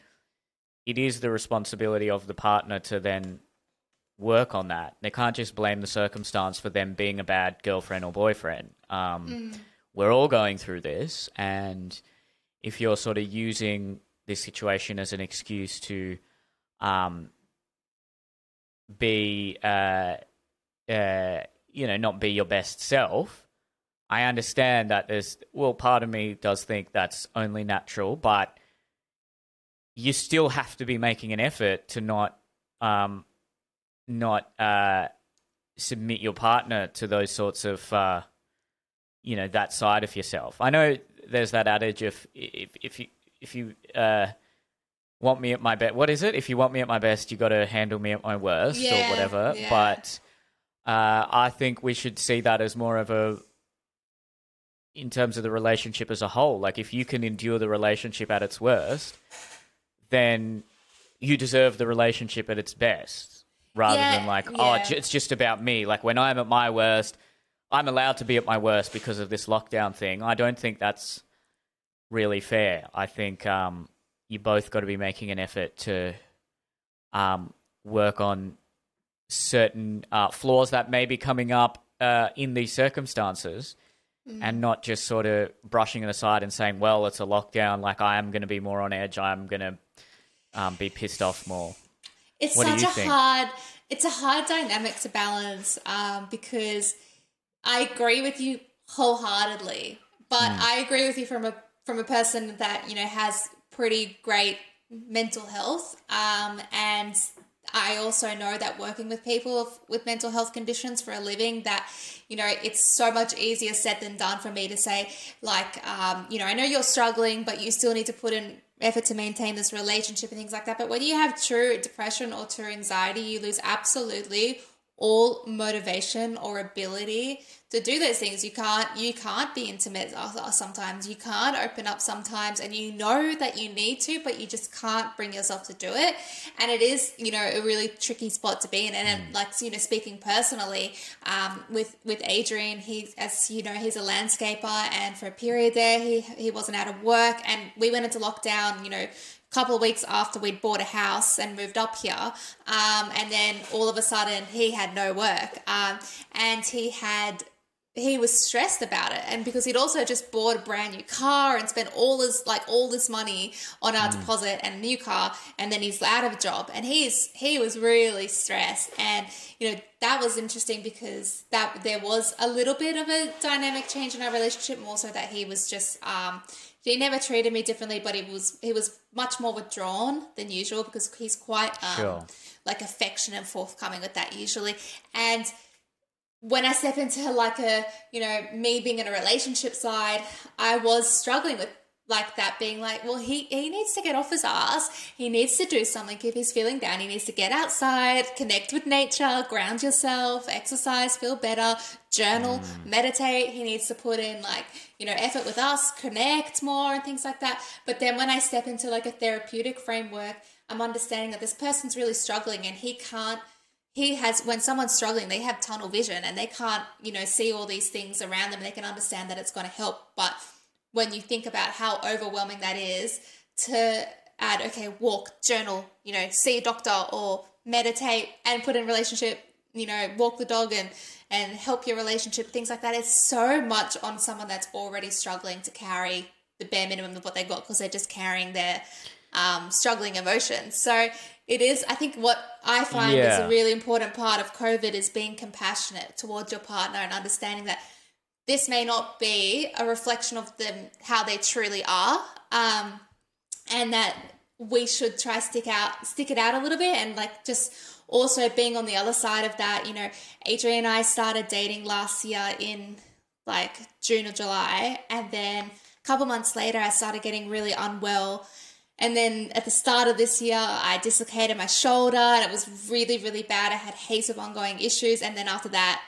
it is the responsibility of the partner to then work on that. They can't just blame the circumstance for them being a bad girlfriend or boyfriend. Um, mm. We're all going through this. And if you're sort of using this situation as an excuse to um, be, uh, uh, you know, not be your best self, I understand that there's well, part of me does think that's only natural, but you still have to be making an effort to not um, not uh, submit your partner to those sorts of uh, you know that side of yourself. I know there's that adage of if if you if you uh, want me at my best, what is it? If you want me at my best, you got to handle me at my worst yeah, or whatever. Yeah. But uh, I think we should see that as more of a in terms of the relationship as a whole. Like if you can endure the relationship at its worst, then you deserve the relationship at its best rather yeah, than like, oh, yeah. oh, it's just about me. Like when I'm at my worst, I'm allowed to be at my worst because of this lockdown thing. I don't think that's really fair. I think um, you both got to be making an effort to um, work on certain uh, flaws that may be coming up uh, in these circumstances mm. and not just sort of brushing it aside and saying, well, it's a lockdown. Like, I am going to be more on edge. I'm going to um, be pissed off more. It's what such a think? hard, it's a hard dynamic to balance um, because I agree with you wholeheartedly, but mm. I agree with you from a from a person that you know has pretty great mental health um, and I also know that working with people with mental health conditions for a living, that you know, it's so much easier said than done for me to say, like, um, you know, I know you're struggling, but you still need to put in effort to maintain this relationship and things like that. But when you have true depression or true anxiety, you lose absolutely all motivation or ability to do those things. You can't you can't be intimate sometimes. You can't open up sometimes and you know that you need to but you just can't bring yourself to do it. And it is you know a really tricky spot to be in. And, and like you know speaking personally um, with with adrian he as you know he's a landscaper and for a period there he he wasn't out of work and we went into lockdown you know couple of weeks after we'd bought a house and moved up here. Um, and then all of a sudden he had no work. Um, and he had he was stressed about it and because he'd also just bought a brand new car and spent all this like all this money on our mm. deposit and a new car and then he's out of a job and he's he was really stressed and you know that was interesting because that there was a little bit of a dynamic change in our relationship more so that he was just um he never treated me differently, but he was he was much more withdrawn than usual because he's quite um, sure. like affectionate and forthcoming with that usually. And when I step into like a you know me being in a relationship side, I was struggling with like that being like well he he needs to get off his ass. He needs to do something. If he's feeling down. He needs to get outside connect with nature ground yourself exercise feel better journal mm. meditate. He needs to put in like you know effort with us connect more and things like that. But then when i step into like a therapeutic framework i'm understanding that this person's really struggling and he can't he has when someone's struggling they have tunnel vision and they can't you know see all these things around them. They can understand that it's going to help but when you think about how overwhelming that is to add, okay, walk, journal, you know, see a doctor or meditate and put in relationship, you know, walk the dog and and help your relationship, things like that. It's so much on someone that's already struggling to carry the bare minimum of what they got because they're just carrying their um, struggling emotions. So it is, I think, what I find yeah. is a really important part of COVID is being compassionate towards your partner and understanding that this may not be a reflection of them how they truly are um, and that we should try stick out stick it out a little bit and like just also being on the other side of that you know adrian and i started dating last year in like june or july and then a couple months later i started getting really unwell. And then at the start of this year i dislocated my shoulder and it was really really bad. I had heaps of ongoing issues. And then after that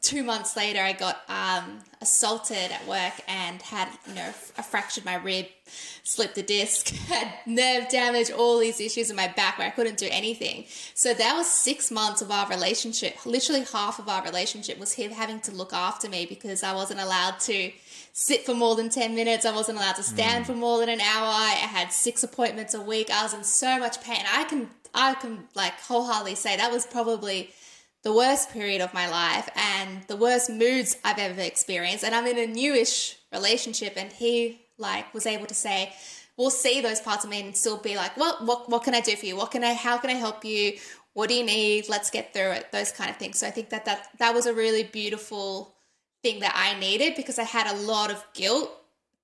two months later, I got um, assaulted at work and had, you know, I fractured my rib, slipped a disc, had nerve damage, all these issues in my back where I couldn't do anything. So that was six months of our relationship. Literally half of our relationship was him having to look after me because I wasn't allowed to sit for more than 10 minutes. I wasn't allowed to stand mm. for more than an hour. I had six appointments a week. I was in so much pain. I can, I can like wholeheartedly say that was probably the worst period of my life and the worst moods I've ever experienced. And I'm in a newish relationship, and he like was able to say, "We'll see those parts of me and still be like, what, what, what can I do for you? What can I, how can I help you? What do you need? Let's get through it." Those kind of things. So I think that that that was a really beautiful thing that I needed because I had a lot of guilt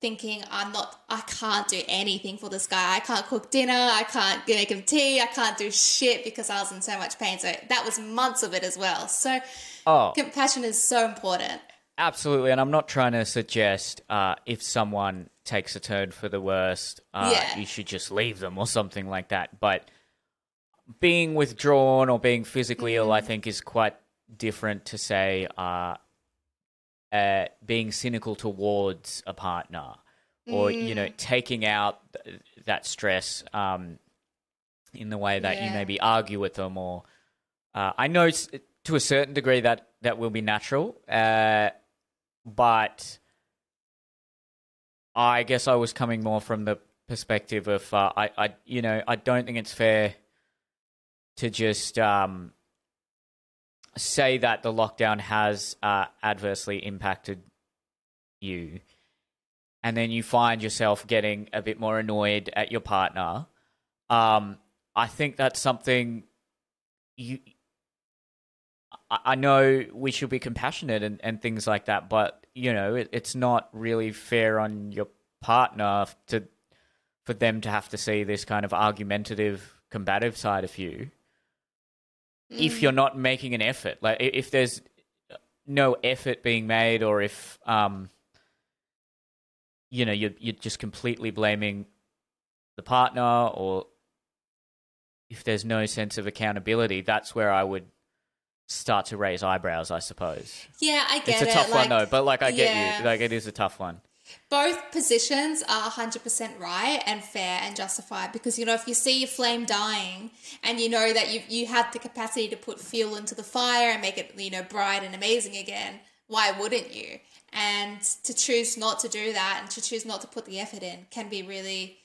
thinking I'm not, I can't do anything for this guy. I can't cook dinner. I can't make him tea. I can't do shit because I was in so much pain. So that was months of it as well. So oh, compassion is so important. Absolutely. And I'm not trying to suggest uh, if someone takes a turn for the worst, uh, yeah. you should just leave them or something like that. But being withdrawn or being physically mm-hmm. ill, I think, is quite different to say, uh, uh, being cynical towards a partner or mm. you know mm. taking out th- that stress um, in the way that yeah. you maybe argue with them or uh, I know to a certain degree that that will be natural uh, but I guess I was coming more from the perspective of uh, I, I you know I don't think it's fair to just um, say that the lockdown has uh, adversely impacted you, and then you find yourself getting a bit more annoyed at your partner, um, I think that's something you. I know we should be compassionate and, and things like that, but you know it, it's not really fair on your partner to for them to have to see this kind of argumentative, combative side of you if you're not making an effort. Like if there's no effort being made, or if um, you know you're you're just completely blaming the partner or if there's no sense of accountability, that's where I would start to raise eyebrows, I suppose. Yeah, I get it. it's a it. tough like, one though, but like I get yeah. you. Like it is a tough one. Both positions are 100% right and fair and justified because you know if you see your flame dying and you know that you you have the capacity to put fuel into the fire and make it you know bright and amazing again why wouldn't you? And to choose not to do that and to choose not to put the effort in can be really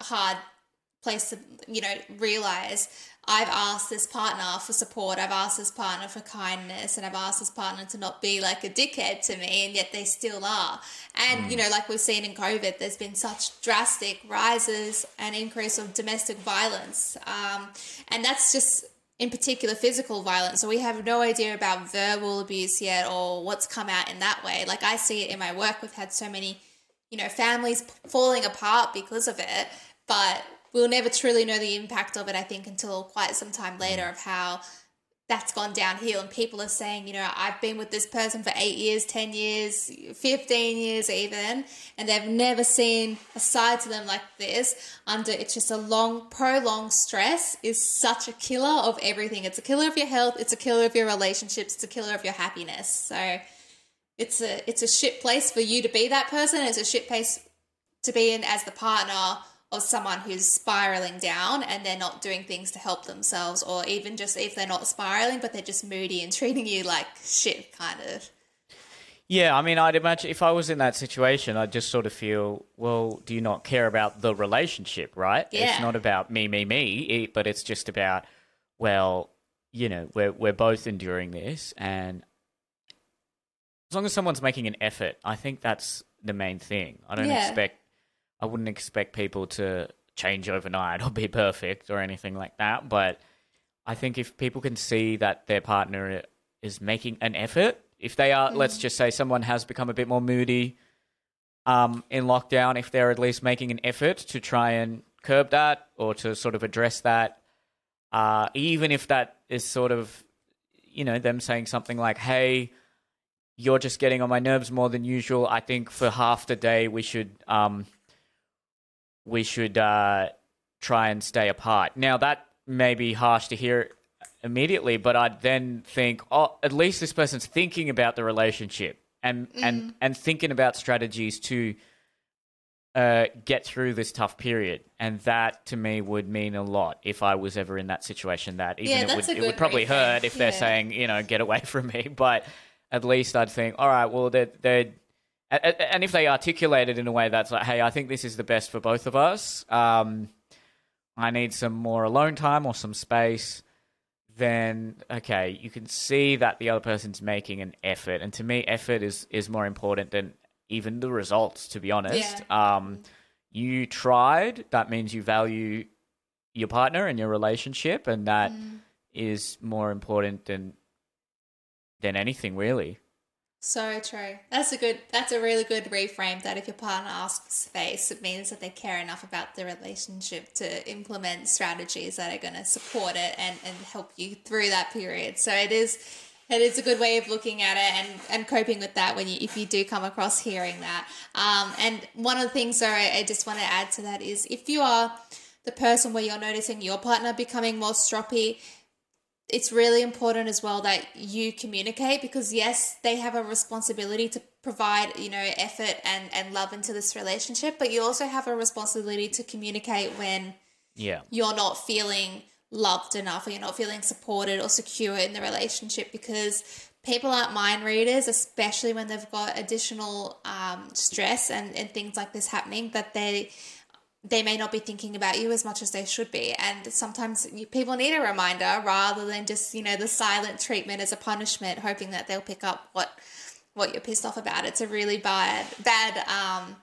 hard place to you know realize I've asked this partner for support, I've asked this partner for kindness, and I've asked this partner to not be like a dickhead to me, and yet they still are. And you know, like we've seen in COVID, there's been such drastic rises and increase of domestic violence, um, and that's just in particular physical violence. So we have no idea about verbal abuse yet or what's come out in that way. Like I see it in my work, we've had so many, you know, families falling apart because of it, but we'll never truly know the impact of it, I think, until quite some time later mm. of how that's gone downhill. And people are saying, you know, I've been with this person for eight years, 10 years, 15 years, even, and they've never seen a side to them like this. Under it's just a long, prolonged stress is such a killer of everything. It's a killer of your health, it's a killer of your relationships, it's a killer of your happiness. So, it's a it's a shit place for you to be that person. It's a shit place to be in as the partner of someone who's spiraling down and they're not doing things to help themselves, or even just if they're not spiraling, but they're just moody and treating you like shit, kind of. Yeah, I mean, I'd imagine if I was in that situation, I'd just sort of feel, well, do you not care about the relationship, right? Yeah. It's not about me, me, me, but it's just about, well, you know, we're we're both enduring this, and as long as someone's making an effort, I think that's the main thing. I don't Yeah. expect, I wouldn't expect people to change overnight or be perfect or anything like that, but I think if people can see that their partner is making an effort, if they are, let's just say someone has become a bit more moody um, in lockdown, if they're at least making an effort to try and curb that or to sort of address that, uh, even if that is sort of, you know, them saying something like, hey, you're just getting on my nerves more than usual. I think for half the day we should um, we should uh, try and stay apart. Now that may be harsh to hear immediately, but I'd then think, oh, at least this person's thinking about the relationship and and and thinking about strategies to uh, get through this tough period, and that to me would mean a lot if I was ever in that situation. That even Yeah, it would it would probably reframe. hurt if they're saying you know get away from me, but at least I'd think, all right, well they're they're and if they articulate it in a way that's like, hey, I think this is the best for both of us. Um, I need some more alone time or some space. Then okay, you can see that the other person's making an effort, and to me, effort is is more important than even the results. To be honest, um, you tried. That means you value your partner and your relationship, and that is more important than than anything really. So true. That's a good. That's a really good reframe. That if your partner asks for space, it means that they care enough about the relationship to implement strategies that are going to support it and and help you through that period. So it is. It is a good way of looking at it and, and coping with that when you if you do come across hearing that. Um, and one of the things that I, I just want to add to that is if you are the person where you're noticing your partner becoming more stroppy, it's really important as well that you communicate because yes they have a responsibility to provide you know effort and and love into this relationship but you also have a responsibility to communicate when Yeah. you're not feeling loved enough or you're not feeling supported or secure in the relationship because people aren't mind readers especially when they've got additional um, stress and, and things like this happening that they they may not be thinking about you as much as they should be. And sometimes you, people need a reminder rather than just you know the silent treatment as a punishment hoping that they'll pick up what what you're pissed off about. It's a really bad bad um,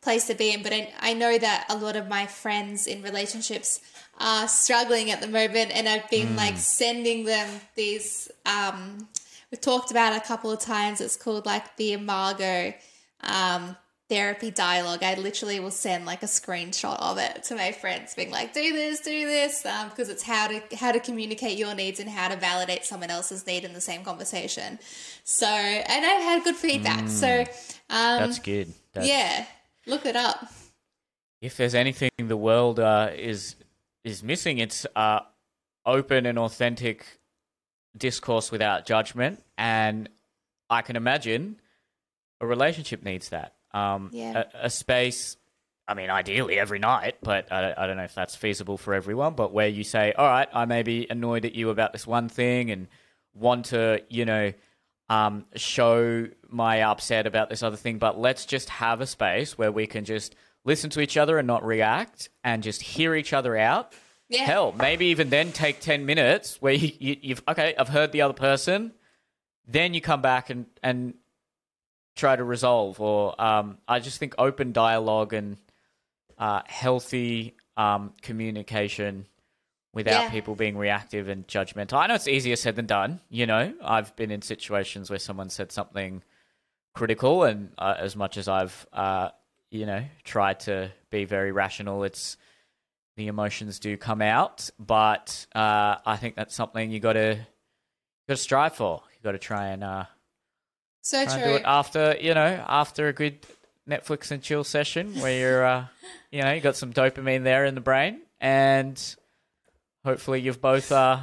place to be in. But I, I know that a lot of my friends in relationships are struggling at the moment and i've been like sending them these um, we've talked about it a couple of times. It's called like the Imago um, therapy dialogue. I literally will send like a screenshot of it to my friends, being like, "Do this, do this," um, because it's how to how to communicate your needs and how to validate someone else's need in the same conversation. So, and I've had good feedback. So, um, That's good. That's, yeah, look it up. if there's anything the world uh, is is missing, it's uh, open and authentic discourse without judgment, and I can imagine a relationship needs that. Um, Yeah. a, a space. I mean, ideally every night, but I, I don't know if that's feasible for everyone. But where you say, "All right, I may be annoyed at you about this one thing, and want to, you know, um, show my upset about this other thing, but let's just have a space where we can just listen to each other and not react, and just hear each other out." Yeah. Hell, maybe even then take ten minutes where you, you, you've okay, I've heard the other person, then you come back and and try to resolve. Or um, I just think open dialogue and uh, healthy um, communication without Yeah. people being reactive and judgmental. I know it's easier said than done. You know, I've been in situations where someone said something critical, and uh, as much as I've, uh, you know, tried to be very rational, it's the emotions do come out. But uh, I think that's something you got to got to strive for. You got to try and uh, So try true. do it after you know after a good Netflix and chill session where you're uh, you know you got some dopamine there in the brain and hopefully you've both uh,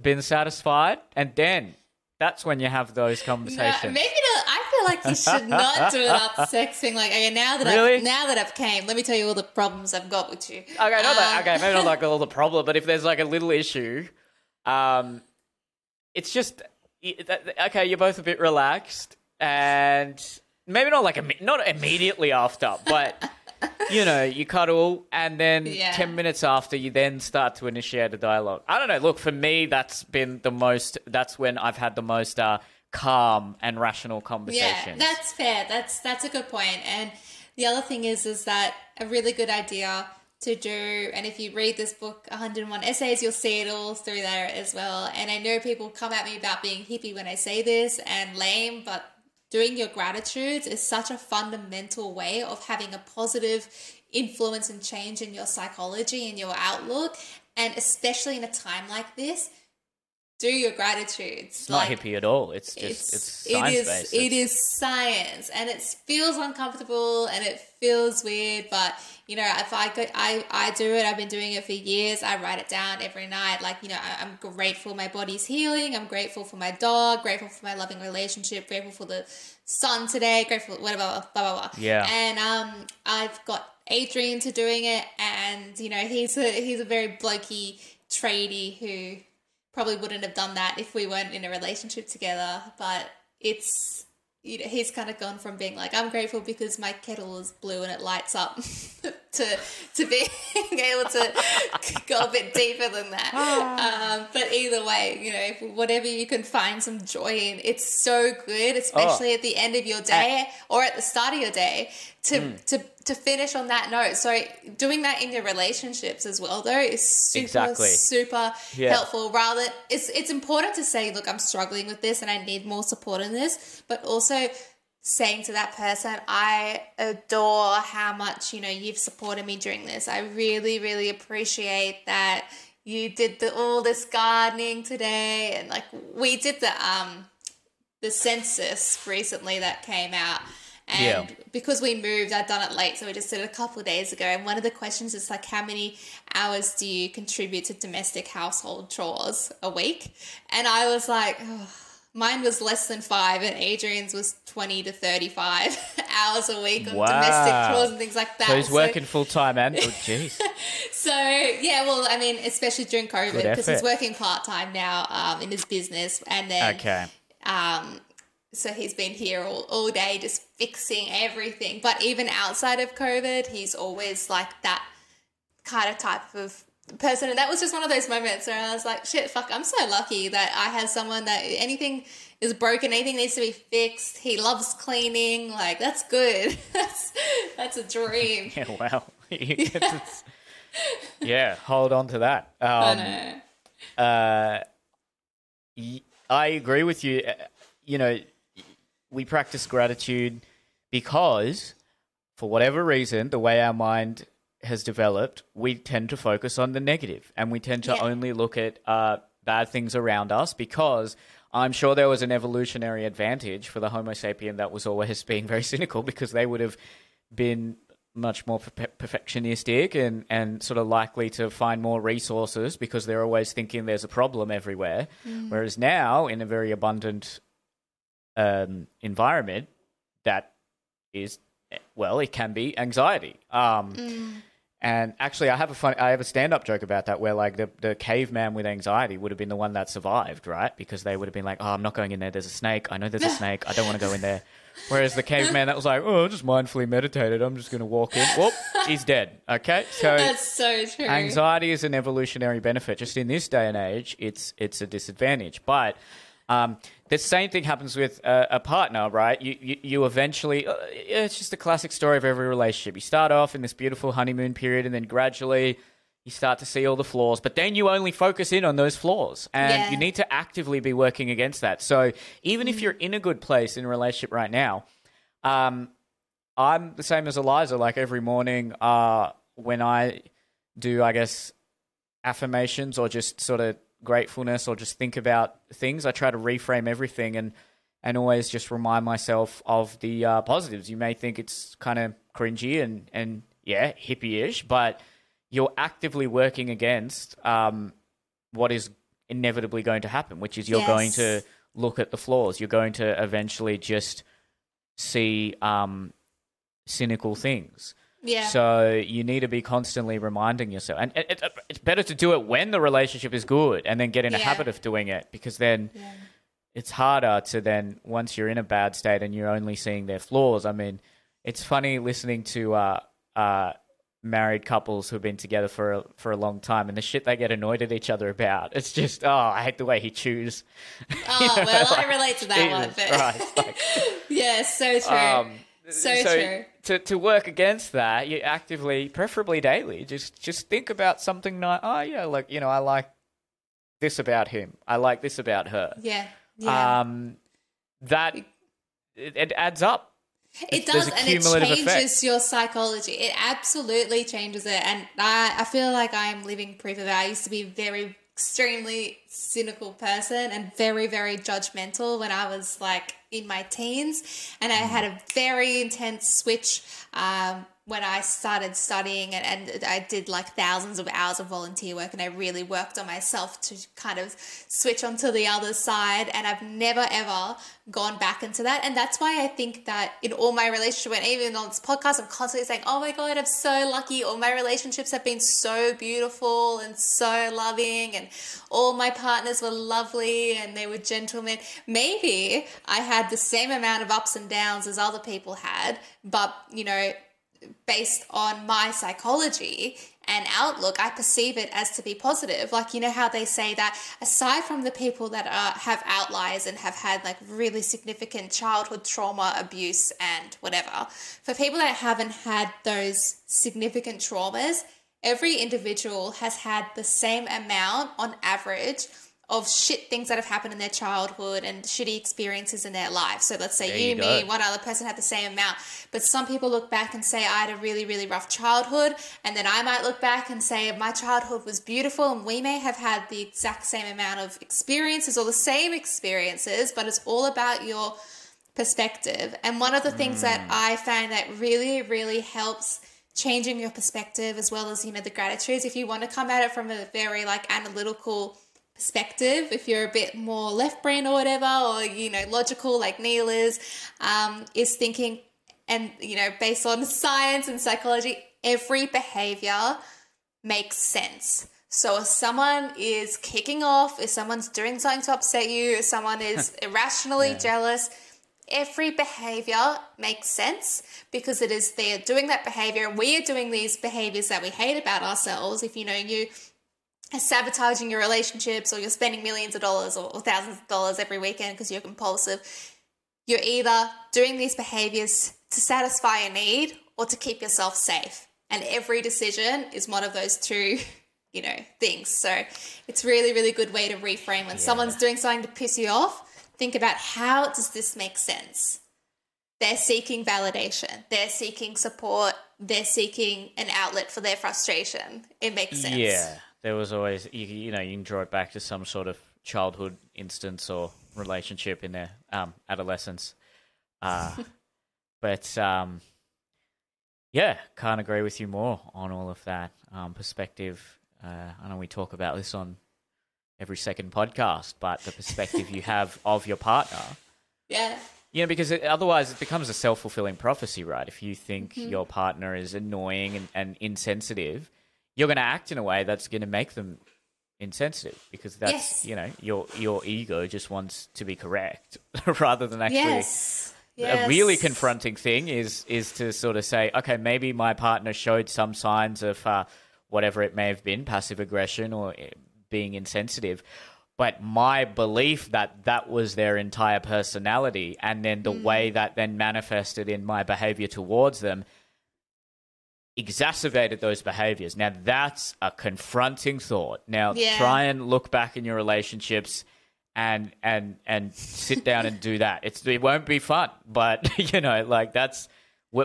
been satisfied and then that's when you have those No, conversations. maybe not. I feel like you should not do it after sex thing. Like, okay, now that Really? I've now that I've came, let me tell you all the problems I've got with you. Okay, not that. Um, Okay, maybe not like all the problem, but if there's like a little issue, um, it's just that- okay. You're both a bit relaxed, and maybe not like imme- not immediately after, but you know, you cuddle, and then Yeah. ten minutes after, you then start to initiate a dialogue. I don't know. Look, for me, that's been the most. That's when I've had the most uh, calm and rational conversations. Yeah, that's fair. That's that's a good point. And the other thing is, is that a really good idea to do. And if you read this book, 101 Essays, you'll see it all through there as well. And I know people come at me about being hippie when I say this and lame, but doing your gratitudes is such a fundamental way of having a positive influence and change in your psychology and your outlook. And especially in a time like this, do your gratitudes. it's not hippie at all. It's just it's, it science is based. it is science and it feels uncomfortable and it feels weird but you know if i could i i do it i've been doing it for years i write it down every night like you know I, i'm grateful my body's healing i'm grateful for my dog grateful for my loving relationship grateful for the sun today grateful whatever blah blah blah Yeah. and um i've got adrian to doing it and you know he's a he's a very blokey tradie who probably wouldn't have done that if we weren't in a relationship together. But it's you know he's kind of gone from being like I'm grateful because my kettle is blue and it lights up to to being able to go a bit deeper than that. Um, but either way, you know whatever you can find some joy in, it's so good, especially at the end of your day or at the start of your day to to to finish on that note. So doing that in your relationships as well though is super Exactly. super Yeah. helpful rather it's it's important to say look i'm struggling with this and i need more support in this but also saying to that person i adore how much you know you've supported me during this. I really really appreciate that you did the, all this gardening today. And like we did the um the census recently that came out. And Yeah. because we moved i'd done it late so we just did it a couple of days ago. And one of the questions is like how many hours do you contribute to domestic household chores a week? And i was like oh, mine was less than five and adrian's was 20 to 35 hours a week on domestic Wow. chores and things like that so he's So- working full time and oh jeez. so yeah, well, I mean, especially during COVID, because he's working part time now um, in his business, and then Okay. um, so he's been here all, all day just fixing everything. But even outside of COVID, he's always like that kind of type of person. And that was just one of those moments where I was like, shit, fuck, I'm so lucky that I have someone that anything is broken, anything needs to be fixed. He loves cleaning. Like, that's good. that's, that's a dream. Yeah, wow. It's- yeah, hold on to that. I Um, know. uh, y- I agree with you. Uh, You know, we practice gratitude because, for whatever reason, the way our mind has developed, we tend to focus on the negative and we tend to Yeah. only look at uh, bad things around us because I'm sure there was an evolutionary advantage for the Homo sapien that was always being very cynical because they would have been much more per- perfectionistic and, and sort of likely to find more resources because they're always thinking there's a problem everywhere. Whereas now, in a very abundant um, environment, that is, well, it can be anxiety. Um, And actually, I have a fun, I have a stand-up joke about that, where like the the caveman with anxiety would have been the one that survived, right? Because they would have been like, "Oh, I'm not going in there. There's a snake. I know there's a snake. I don't want to go in there." Whereas the caveman that was like, "Oh, I just mindfully meditated. I'm just going to walk in." Whoop, he's dead. Okay, so That's so true. anxiety is an evolutionary benefit. Just in this day and age, it's it's a disadvantage. But um, the same thing happens with a, a partner, right? You you, you eventually, uh, it's just a classic story of every relationship. You start off in this beautiful honeymoon period, and then gradually. You start to see all the flaws, but then you only focus in on those flaws, and Yeah. you need to actively be working against that. So, even if you're in a good place in a relationship right now, um, I'm the same as Eliza. Like every morning, uh, when I do, I guess, affirmations or just sort of gratefulness or just think about things, I try to reframe everything and and always just remind myself of the uh, positives. You may think it's kind of cringy and and yeah, hippie-ish, but you're actively working against um, what is inevitably going to happen, which is you're Yes. going to look at the flaws. You're going to eventually just see um, cynical things. Yeah. So you need to be constantly reminding yourself, and it, it, it's better to do it when the relationship is good, and then get in a Yeah. habit of doing it, because then it's harder to then once you're in a bad state and you're only seeing their flaws. I mean, it's funny listening to uh, uh, married couples who've been together for a, for a long time, and the shit they get annoyed at each other about. It's just, oh, I hate the way he chews. oh well, I relate to that one. Jesus But Christ, like, yeah, so true. um, So true. To, to work against that, you actively, preferably daily, just just think about something nice. Oh yeah, like you know, I like this about him. I like this about her. yeah, yeah. Um, that it, it adds up. It does, and it changes effect. your psychology. It absolutely changes it. And I, I feel like I'm living proof of that. I used to be very extremely cynical person and very, very judgmental when I was like in my teens. And I had a very intense switch um, when I started studying and, and I did like thousands of hours of volunteer work and I really worked on myself to kind of switch onto the other side and I've never ever gone back into that. And that's why I think that in all my relationships and even on this podcast I'm constantly saying oh my god I'm so lucky. All my relationships have been so beautiful and so loving and all my partners were lovely and they were gentlemen. Maybe I had the same amount of ups and downs as other people had but you know based on my psychology and outlook, I perceive it as to be positive. Like, you know how they say that aside from the people that are, have outliers and have had like really significant childhood trauma, abuse, and whatever, for people that haven't had those significant traumas, every individual has had the same amount on average of shit things that have happened in their childhood and shitty experiences in their life. So let's say There you, you me, one other person had the same amount. But some people look back and say, I had a really, really rough childhood. And then I might look back and say, my childhood was beautiful. And we may have had the exact same amount of experiences or the same experiences, but it's all about your perspective. And one of the things that hmm. I find that really, really helps changing your perspective as well as, you know, the gratitudes, if you want to come at it from a very like analytical perspective if you're a bit more left brain or whatever or you know logical like Neel is um, is thinking and you know based on science and psychology every behavior makes sense. So if someone is kicking off if someone's doing something to upset you if someone is irrationally jealous every behavior makes sense because it is they're doing that behavior and we are doing these behaviors that we hate about ourselves. If you know you sabotaging your relationships or you're spending millions of dollars or, or thousands of dollars every weekend because you're compulsive you're either doing these behaviors to satisfy a need or to keep yourself safe. And every decision is one of those two you know things. So it's really really good way to reframe. When someone's doing something to piss you off think about how does this make sense? They're seeking validation. They're seeking support. They're seeking an outlet for their frustration. It makes sense. Yeah, there was always you, you know you can draw it back to some sort of childhood instance or relationship in their um, adolescence, uh, but um, Yeah, can't agree with you more on all of that um, perspective. Uh, I know we talk about this on every second podcast, but the perspective you have of your partner. Yeah. You know, because it, otherwise it becomes a self fulfilling prophecy, right? If you think Mm-hmm. your partner is annoying and, and insensitive, you're going to act in a way that's going to make them insensitive because that's Yes. you know your your ego just wants to be correct rather than actually Yes. a really confronting thing is is to sort of say, okay, maybe my partner showed some signs of uh, whatever it may have been, passive aggression or uh, being insensitive. But my belief that that was their entire personality, and then Mm. the way that then manifested in my behavior towards them, exacerbated those behaviors. Now that's a confronting thought. Now Yeah. try and look back in your relationships and and and sit down and do that. It's it won't be fun, but you know, like that's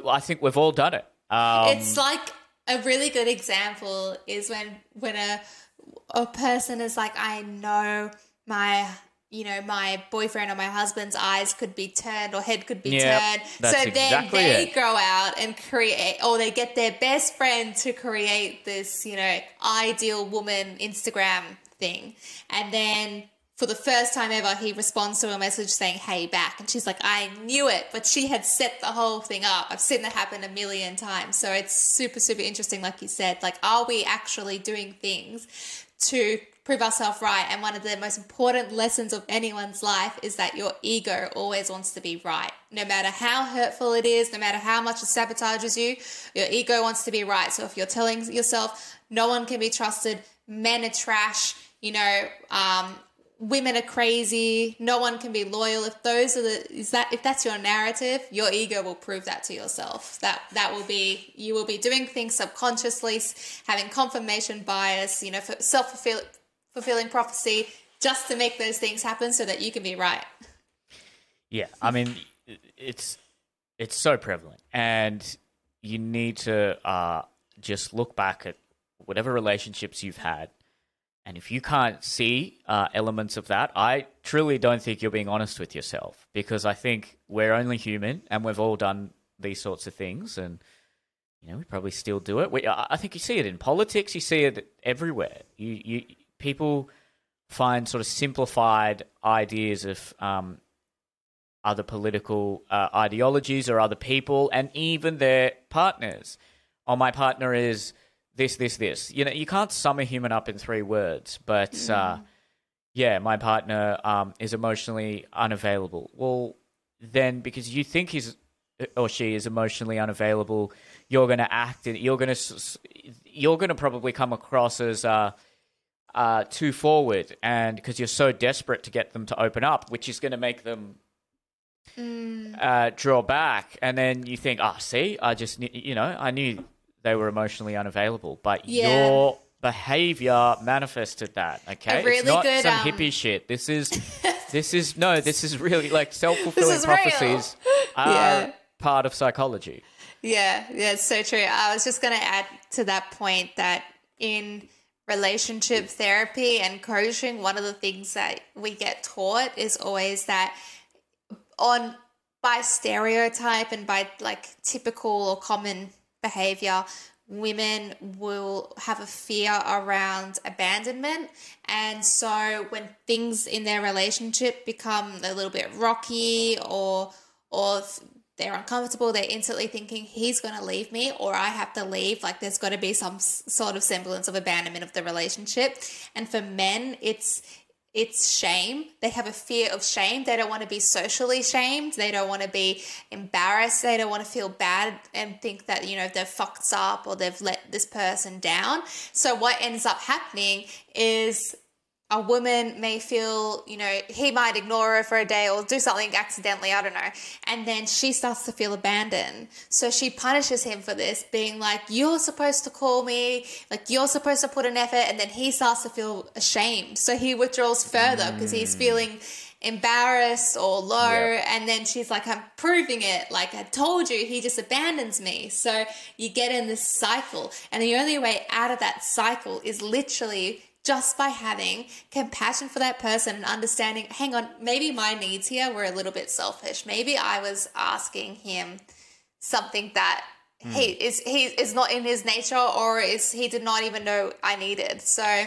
I think we've all done it. Um, it's like a really good example is when when a a person is like, I know my you know my boyfriend or my husband's eyes could be turned or head could be Yep, turned. so exactly then they it. go out and create, or they get their best friend to create this you know ideal woman Instagram thing, and then. For the first time ever, he responds to a message saying, Hey, back. And she's like, I knew it, but she had set the whole thing up. I've seen that happen a million times. So it's super, super interesting, like you said. Like, are we actually doing things to prove ourselves right? And one of the most important lessons of anyone's life is that your ego always wants to be right. No matter how hurtful it is, no matter how much it sabotages you, your ego wants to be right. So if you're telling yourself, no one can be trusted, men are trash, you know, um, women are crazy no one can be loyal if those are the is that if that's your narrative your ego will prove that to yourself that that will be you will be doing things subconsciously having confirmation bias you know for self-fulfilling prophecy just to make those things happen so that you can be right. Yeah, I mean, it's it's so prevalent, and you need to uh, just look back at whatever relationships you've had, and if you can't see uh, elements of that, I truly don't think you're being honest with yourself. Because I think we're only human, and we've all done these sorts of things, and you know we probably still do it. We, I think you see it in politics, you see it everywhere. You you people find sort of simplified ideas of um, other political uh, ideologies or other people and even their partners. Oh, my partner is this, this, this. You know, you can't sum a human up in three words, but uh, yeah, my partner um, is emotionally unavailable. Well, then because you think he's or she is emotionally unavailable, you're going to act. You're going to you're going to probably come across as uh, uh, too forward, and because you're so desperate to get them to open up, which is going to make them uh, draw back, and then you think, "Ah, see, I just you know, I knew they were emotionally unavailable, but Yeah. your behavior manifested that." Okay, really it's not good, some um, hippie shit. This is this is no, this is really like self fulfilling is real. prophecies are Yeah. part of psychology. Yeah, yeah, it's so true. I was just going to add to that point that in relationship therapy and coaching, one of the things that we get taught is always that on by stereotype and by like typical or common behavior, women will have a fear around abandonment. And so when things in their relationship become a little bit rocky or or they're uncomfortable, they're instantly thinking he's going to leave me or I have to leave. Like there's got to be some sort of semblance of abandonment of the relationship. And for men, it's it's shame. They have a fear of shame. They don't want to be socially shamed. They don't want to be embarrassed. They don't want to feel bad and think that, you know, they've fucked up or they've let this person down. So what ends up happening is a woman may feel, you know, he might ignore her for a day or do something accidentally, I don't know. And then she starts to feel abandoned. So she punishes him for this, being like, You're supposed to call me, like, you're supposed to put an effort. And then he starts to feel ashamed. So he withdraws further because he's mm. feeling embarrassed or low. Yep. And then she's like, I'm proving it. Like, I told you, he just abandons me. So you get in this cycle. And the only way out of that cycle is literally just by having compassion for that person and understanding, hang on, maybe my needs here were a little bit selfish. Maybe I was asking him something that he is he is not in his nature or is he did not even know I needed. So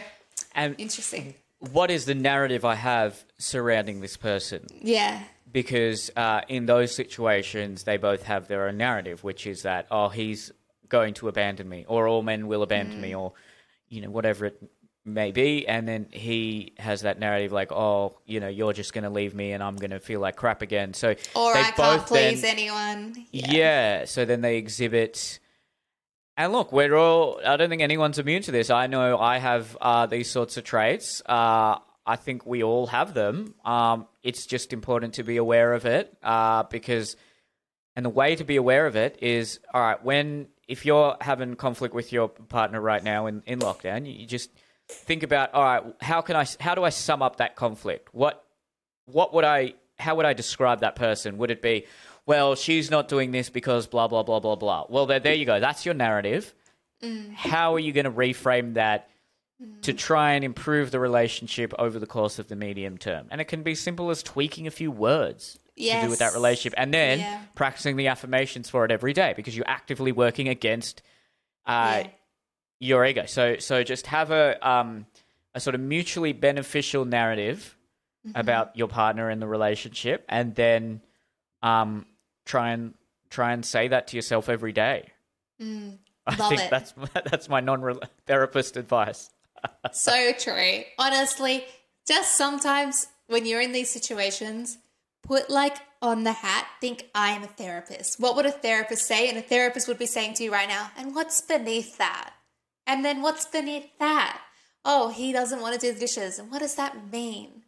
And interesting. what is the narrative I have surrounding this person? Yeah. because uh, in those situations they both have their own narrative, which is that oh he's going to abandon me, or all men will abandon me, or you know whatever it may be, and then he has that narrative like oh you know you're just going to leave me and I'm going to feel like crap again. So Or I can't please then- anyone. yeah. So then they exhibit. And look, we're all. I don't think anyone's immune to this. I know I have uh, these sorts of traits. Uh, I think we all have them. Um, it's just important to be aware of it uh, because, and the way to be aware of it is all right. When if you're having conflict with your partner right now in, in lockdown, you, you just think about all right. How can I? How do I sum up that conflict? What what would I how would I describe that person? Would it be, well, she's not doing this because blah blah blah blah blah. Well, there, there you go. That's your narrative. How are you going to reframe that to try and improve the relationship over the course of the medium term? And it can be simple as tweaking a few words to do with that relationship, and then Yeah. practicing the affirmations for it every day because you're actively working against uh, Yeah. Your ego. So so just have a um a sort of mutually beneficial narrative Mm-hmm. about your partner and the relationship, and then um try and try and say that to yourself every day. I Mm. Love think it. that's that's my non therapist advice. so true. Honestly, just sometimes when you're in these situations, put like on the hat, think I am a therapist. What would a therapist say? And a therapist would be saying to you right now, and what's beneath that? And then what's beneath that? Oh, he doesn't want to do the dishes. And what does that mean?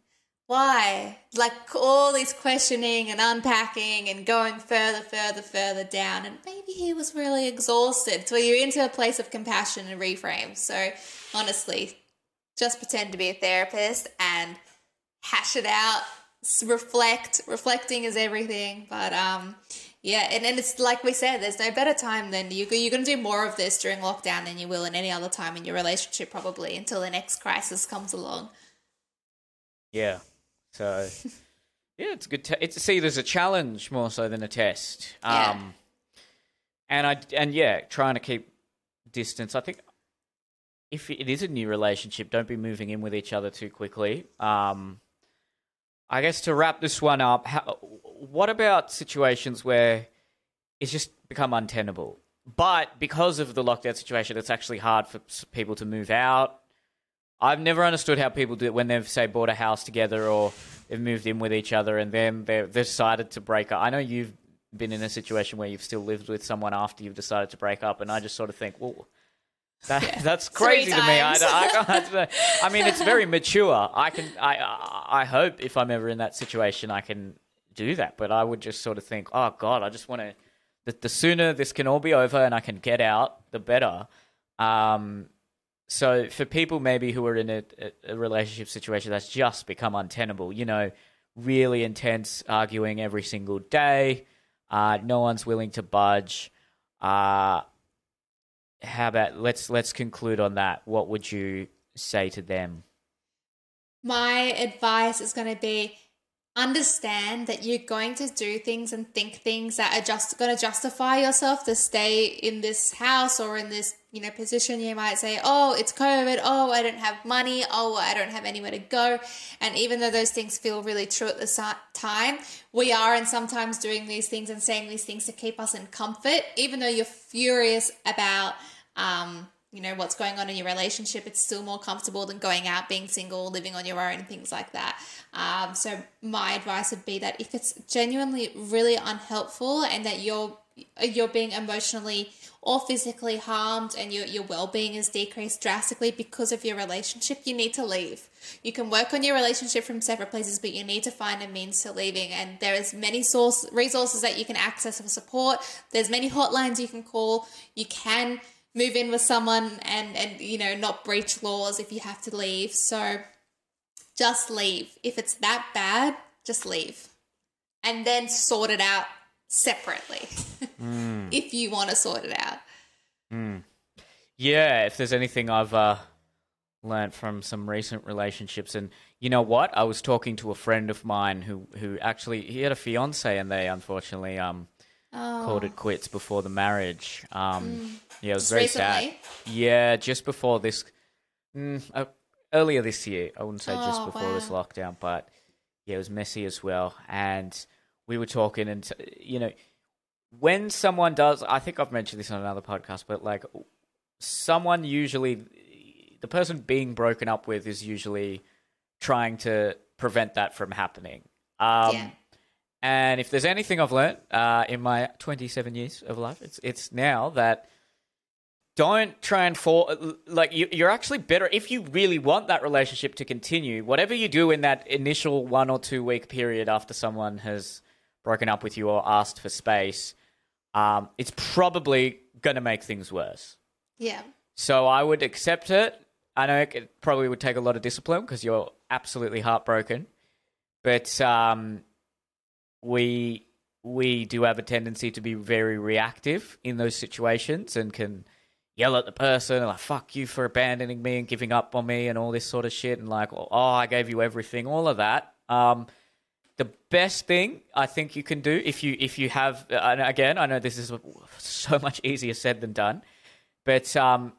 Why? Like all these questioning and unpacking and going further, further, further down. And maybe he was really exhausted. So you're into a place of compassion and reframe. So honestly, just pretend to be a therapist and hash it out reflect reflecting is everything but um yeah and, and it's like we said there's no better time than you, you're going to do more of this during lockdown than you will in any other time in your relationship probably until the next crisis comes along Yeah. So yeah, it's a good. Te- it's see, there's a challenge more so than a test. Yeah. Um, and I and yeah, trying to keep distance. I think if it is a new relationship, don't be moving in with each other too quickly. Um, I guess to wrap this one up, how, what about situations where it's just become untenable? But because of the lockdown situation, it's actually hard for people to move out. I've never understood how people do it when they've say bought a house together or they've moved in with each other and then they've decided to break up. I know you've been in a situation where you've still lived with someone after you've decided to break up, and I just sort of think, well, that, that's Three crazy to me. I. I, I mean, it's very mature. I can, I I hope if I'm ever in that situation, I can do that. But I would just sort of think, oh God, I just want to. The, the sooner this can all be over and I can get out, the better. Um, so for people maybe who are in a, a, relationship situation that's just become untenable, you know, really intense arguing every single day, uh, no one's willing to budge. Uh, how about let's let's conclude on that. What would you say to them? my advice is going to be understand that you're going to do things and think things that are just going to justify yourself to stay in this house or in this you know position. You might say oh it's covid. Oh i don't have money. Oh i don't have anywhere to go. And even though those things feel really true at the time we are and sometimes doing these things and saying these things to keep us in comfort even though you're furious about um you know what's going on in your relationship it's still more comfortable than going out being single living on your own things like that. Um, so my advice would be that if it's genuinely really unhelpful and that you're you're being emotionally or physically harmed and your, your well-being is decreased drastically because of your relationship you need to leave. You can work on your relationship from separate places but you need to find a means to leaving. And there is many source resources that you can access for support. There's many hotlines you can call. You can move in with someone and and you know not breach laws if you have to leave. So just leave. If it's that bad just leave. And then sort it out separately if you want to sort it out. Yeah, if there's anything I've uh, learned from some recent relationships, and you know what, I was talking to a friend of mine who who actually he had a fiance, and they unfortunately um called it quits before the marriage. Um, Yeah, it was Just very recently? sad. Yeah, just before this, mm, uh, earlier this year. I wouldn't say just Oh, before this lockdown, but yeah, it was messy as well. And we were talking, and you know, when someone does, I think I've mentioned this on another podcast, but like someone usually, the person being broken up with is usually trying to prevent that from happening. Um, yeah. And if there's anything I've learned uh, in my 27 years of life, it's it's now that don't try and fall like you, you're actually better if you really want that relationship to continue. Whatever you do in that initial one or two week period after someone has broken up with you or asked for space, um, it's probably going to make things worse. Yeah. So I would accept it. I know it probably would take a lot of discipline because you're absolutely heartbroken, but um, we we do have a tendency to be very reactive in those situations and can yell at the person like "fuck you for abandoning me and giving up on me" and all this sort of shit and like "oh I gave you everything," all of that. Um, the best thing I think you can do if you if you have and again I know this is so much easier said than done, but um,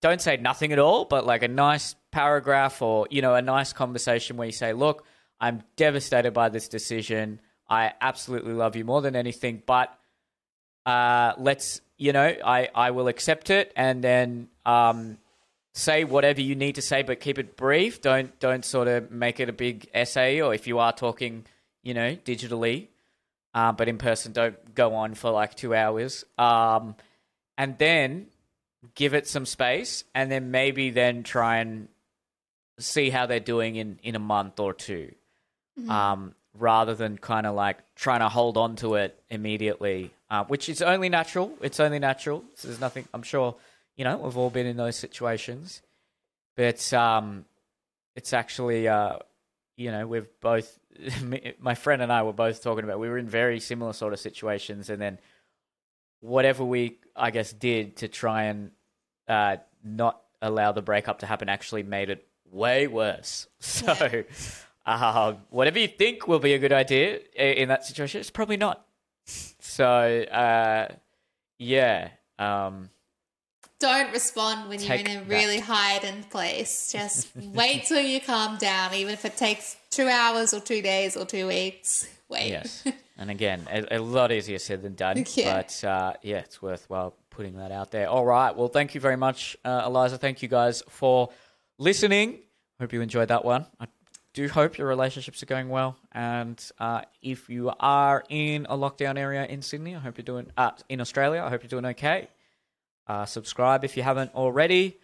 don't say nothing at all, but like a nice paragraph or you know a nice conversation where you say, "Look, I'm devastated by this decision. I absolutely love you more than anything, but uh, let's you know I I will accept it and then um, say whatever you need to say, but keep it brief. Don't don't sort of make it a big essay, or if you are talking, you know, digitally, uh, but in person, don't go on for like two hours. Um, and then give it some space, and then maybe then try and see how they're doing in in a month or 2 Um, rather than kind of like trying to hold on to it immediately, uh, which is only natural. It's only natural. So there's nothing. I'm sure you know we've all been in those situations, but um, it's actually uh, you know we've both my friend and I were both talking about we were in very similar sort of situations, and then whatever we I guess did to try and uh, not allow the breakup to happen actually made it way worse. So. Uh, whatever you think will be a good idea in that situation, it's probably not. So, uh, yeah. Um, Don't respond when you're in a that. really heightened place. Just wait till you calm down, even if it takes two hours or two days or two weeks. Wait. yes. And again, a, a lot easier said than done. Yeah. But uh, yeah, it's worthwhile putting that out there. All right. Well, thank you very much, uh, Eliza. Thank you guys for listening. Hope you enjoyed that one. I do hope your relationships are going well. And uh, if you are in a lockdown area in Sydney, I hope you're doing, uh, in Australia, I hope you're doing okay. Uh, subscribe if you haven't already.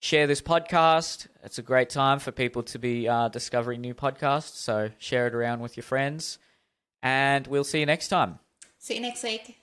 Share this podcast. It's a great time for people to be uh, discovering new podcasts. So share it around with your friends. And we'll see you next time. See you next week.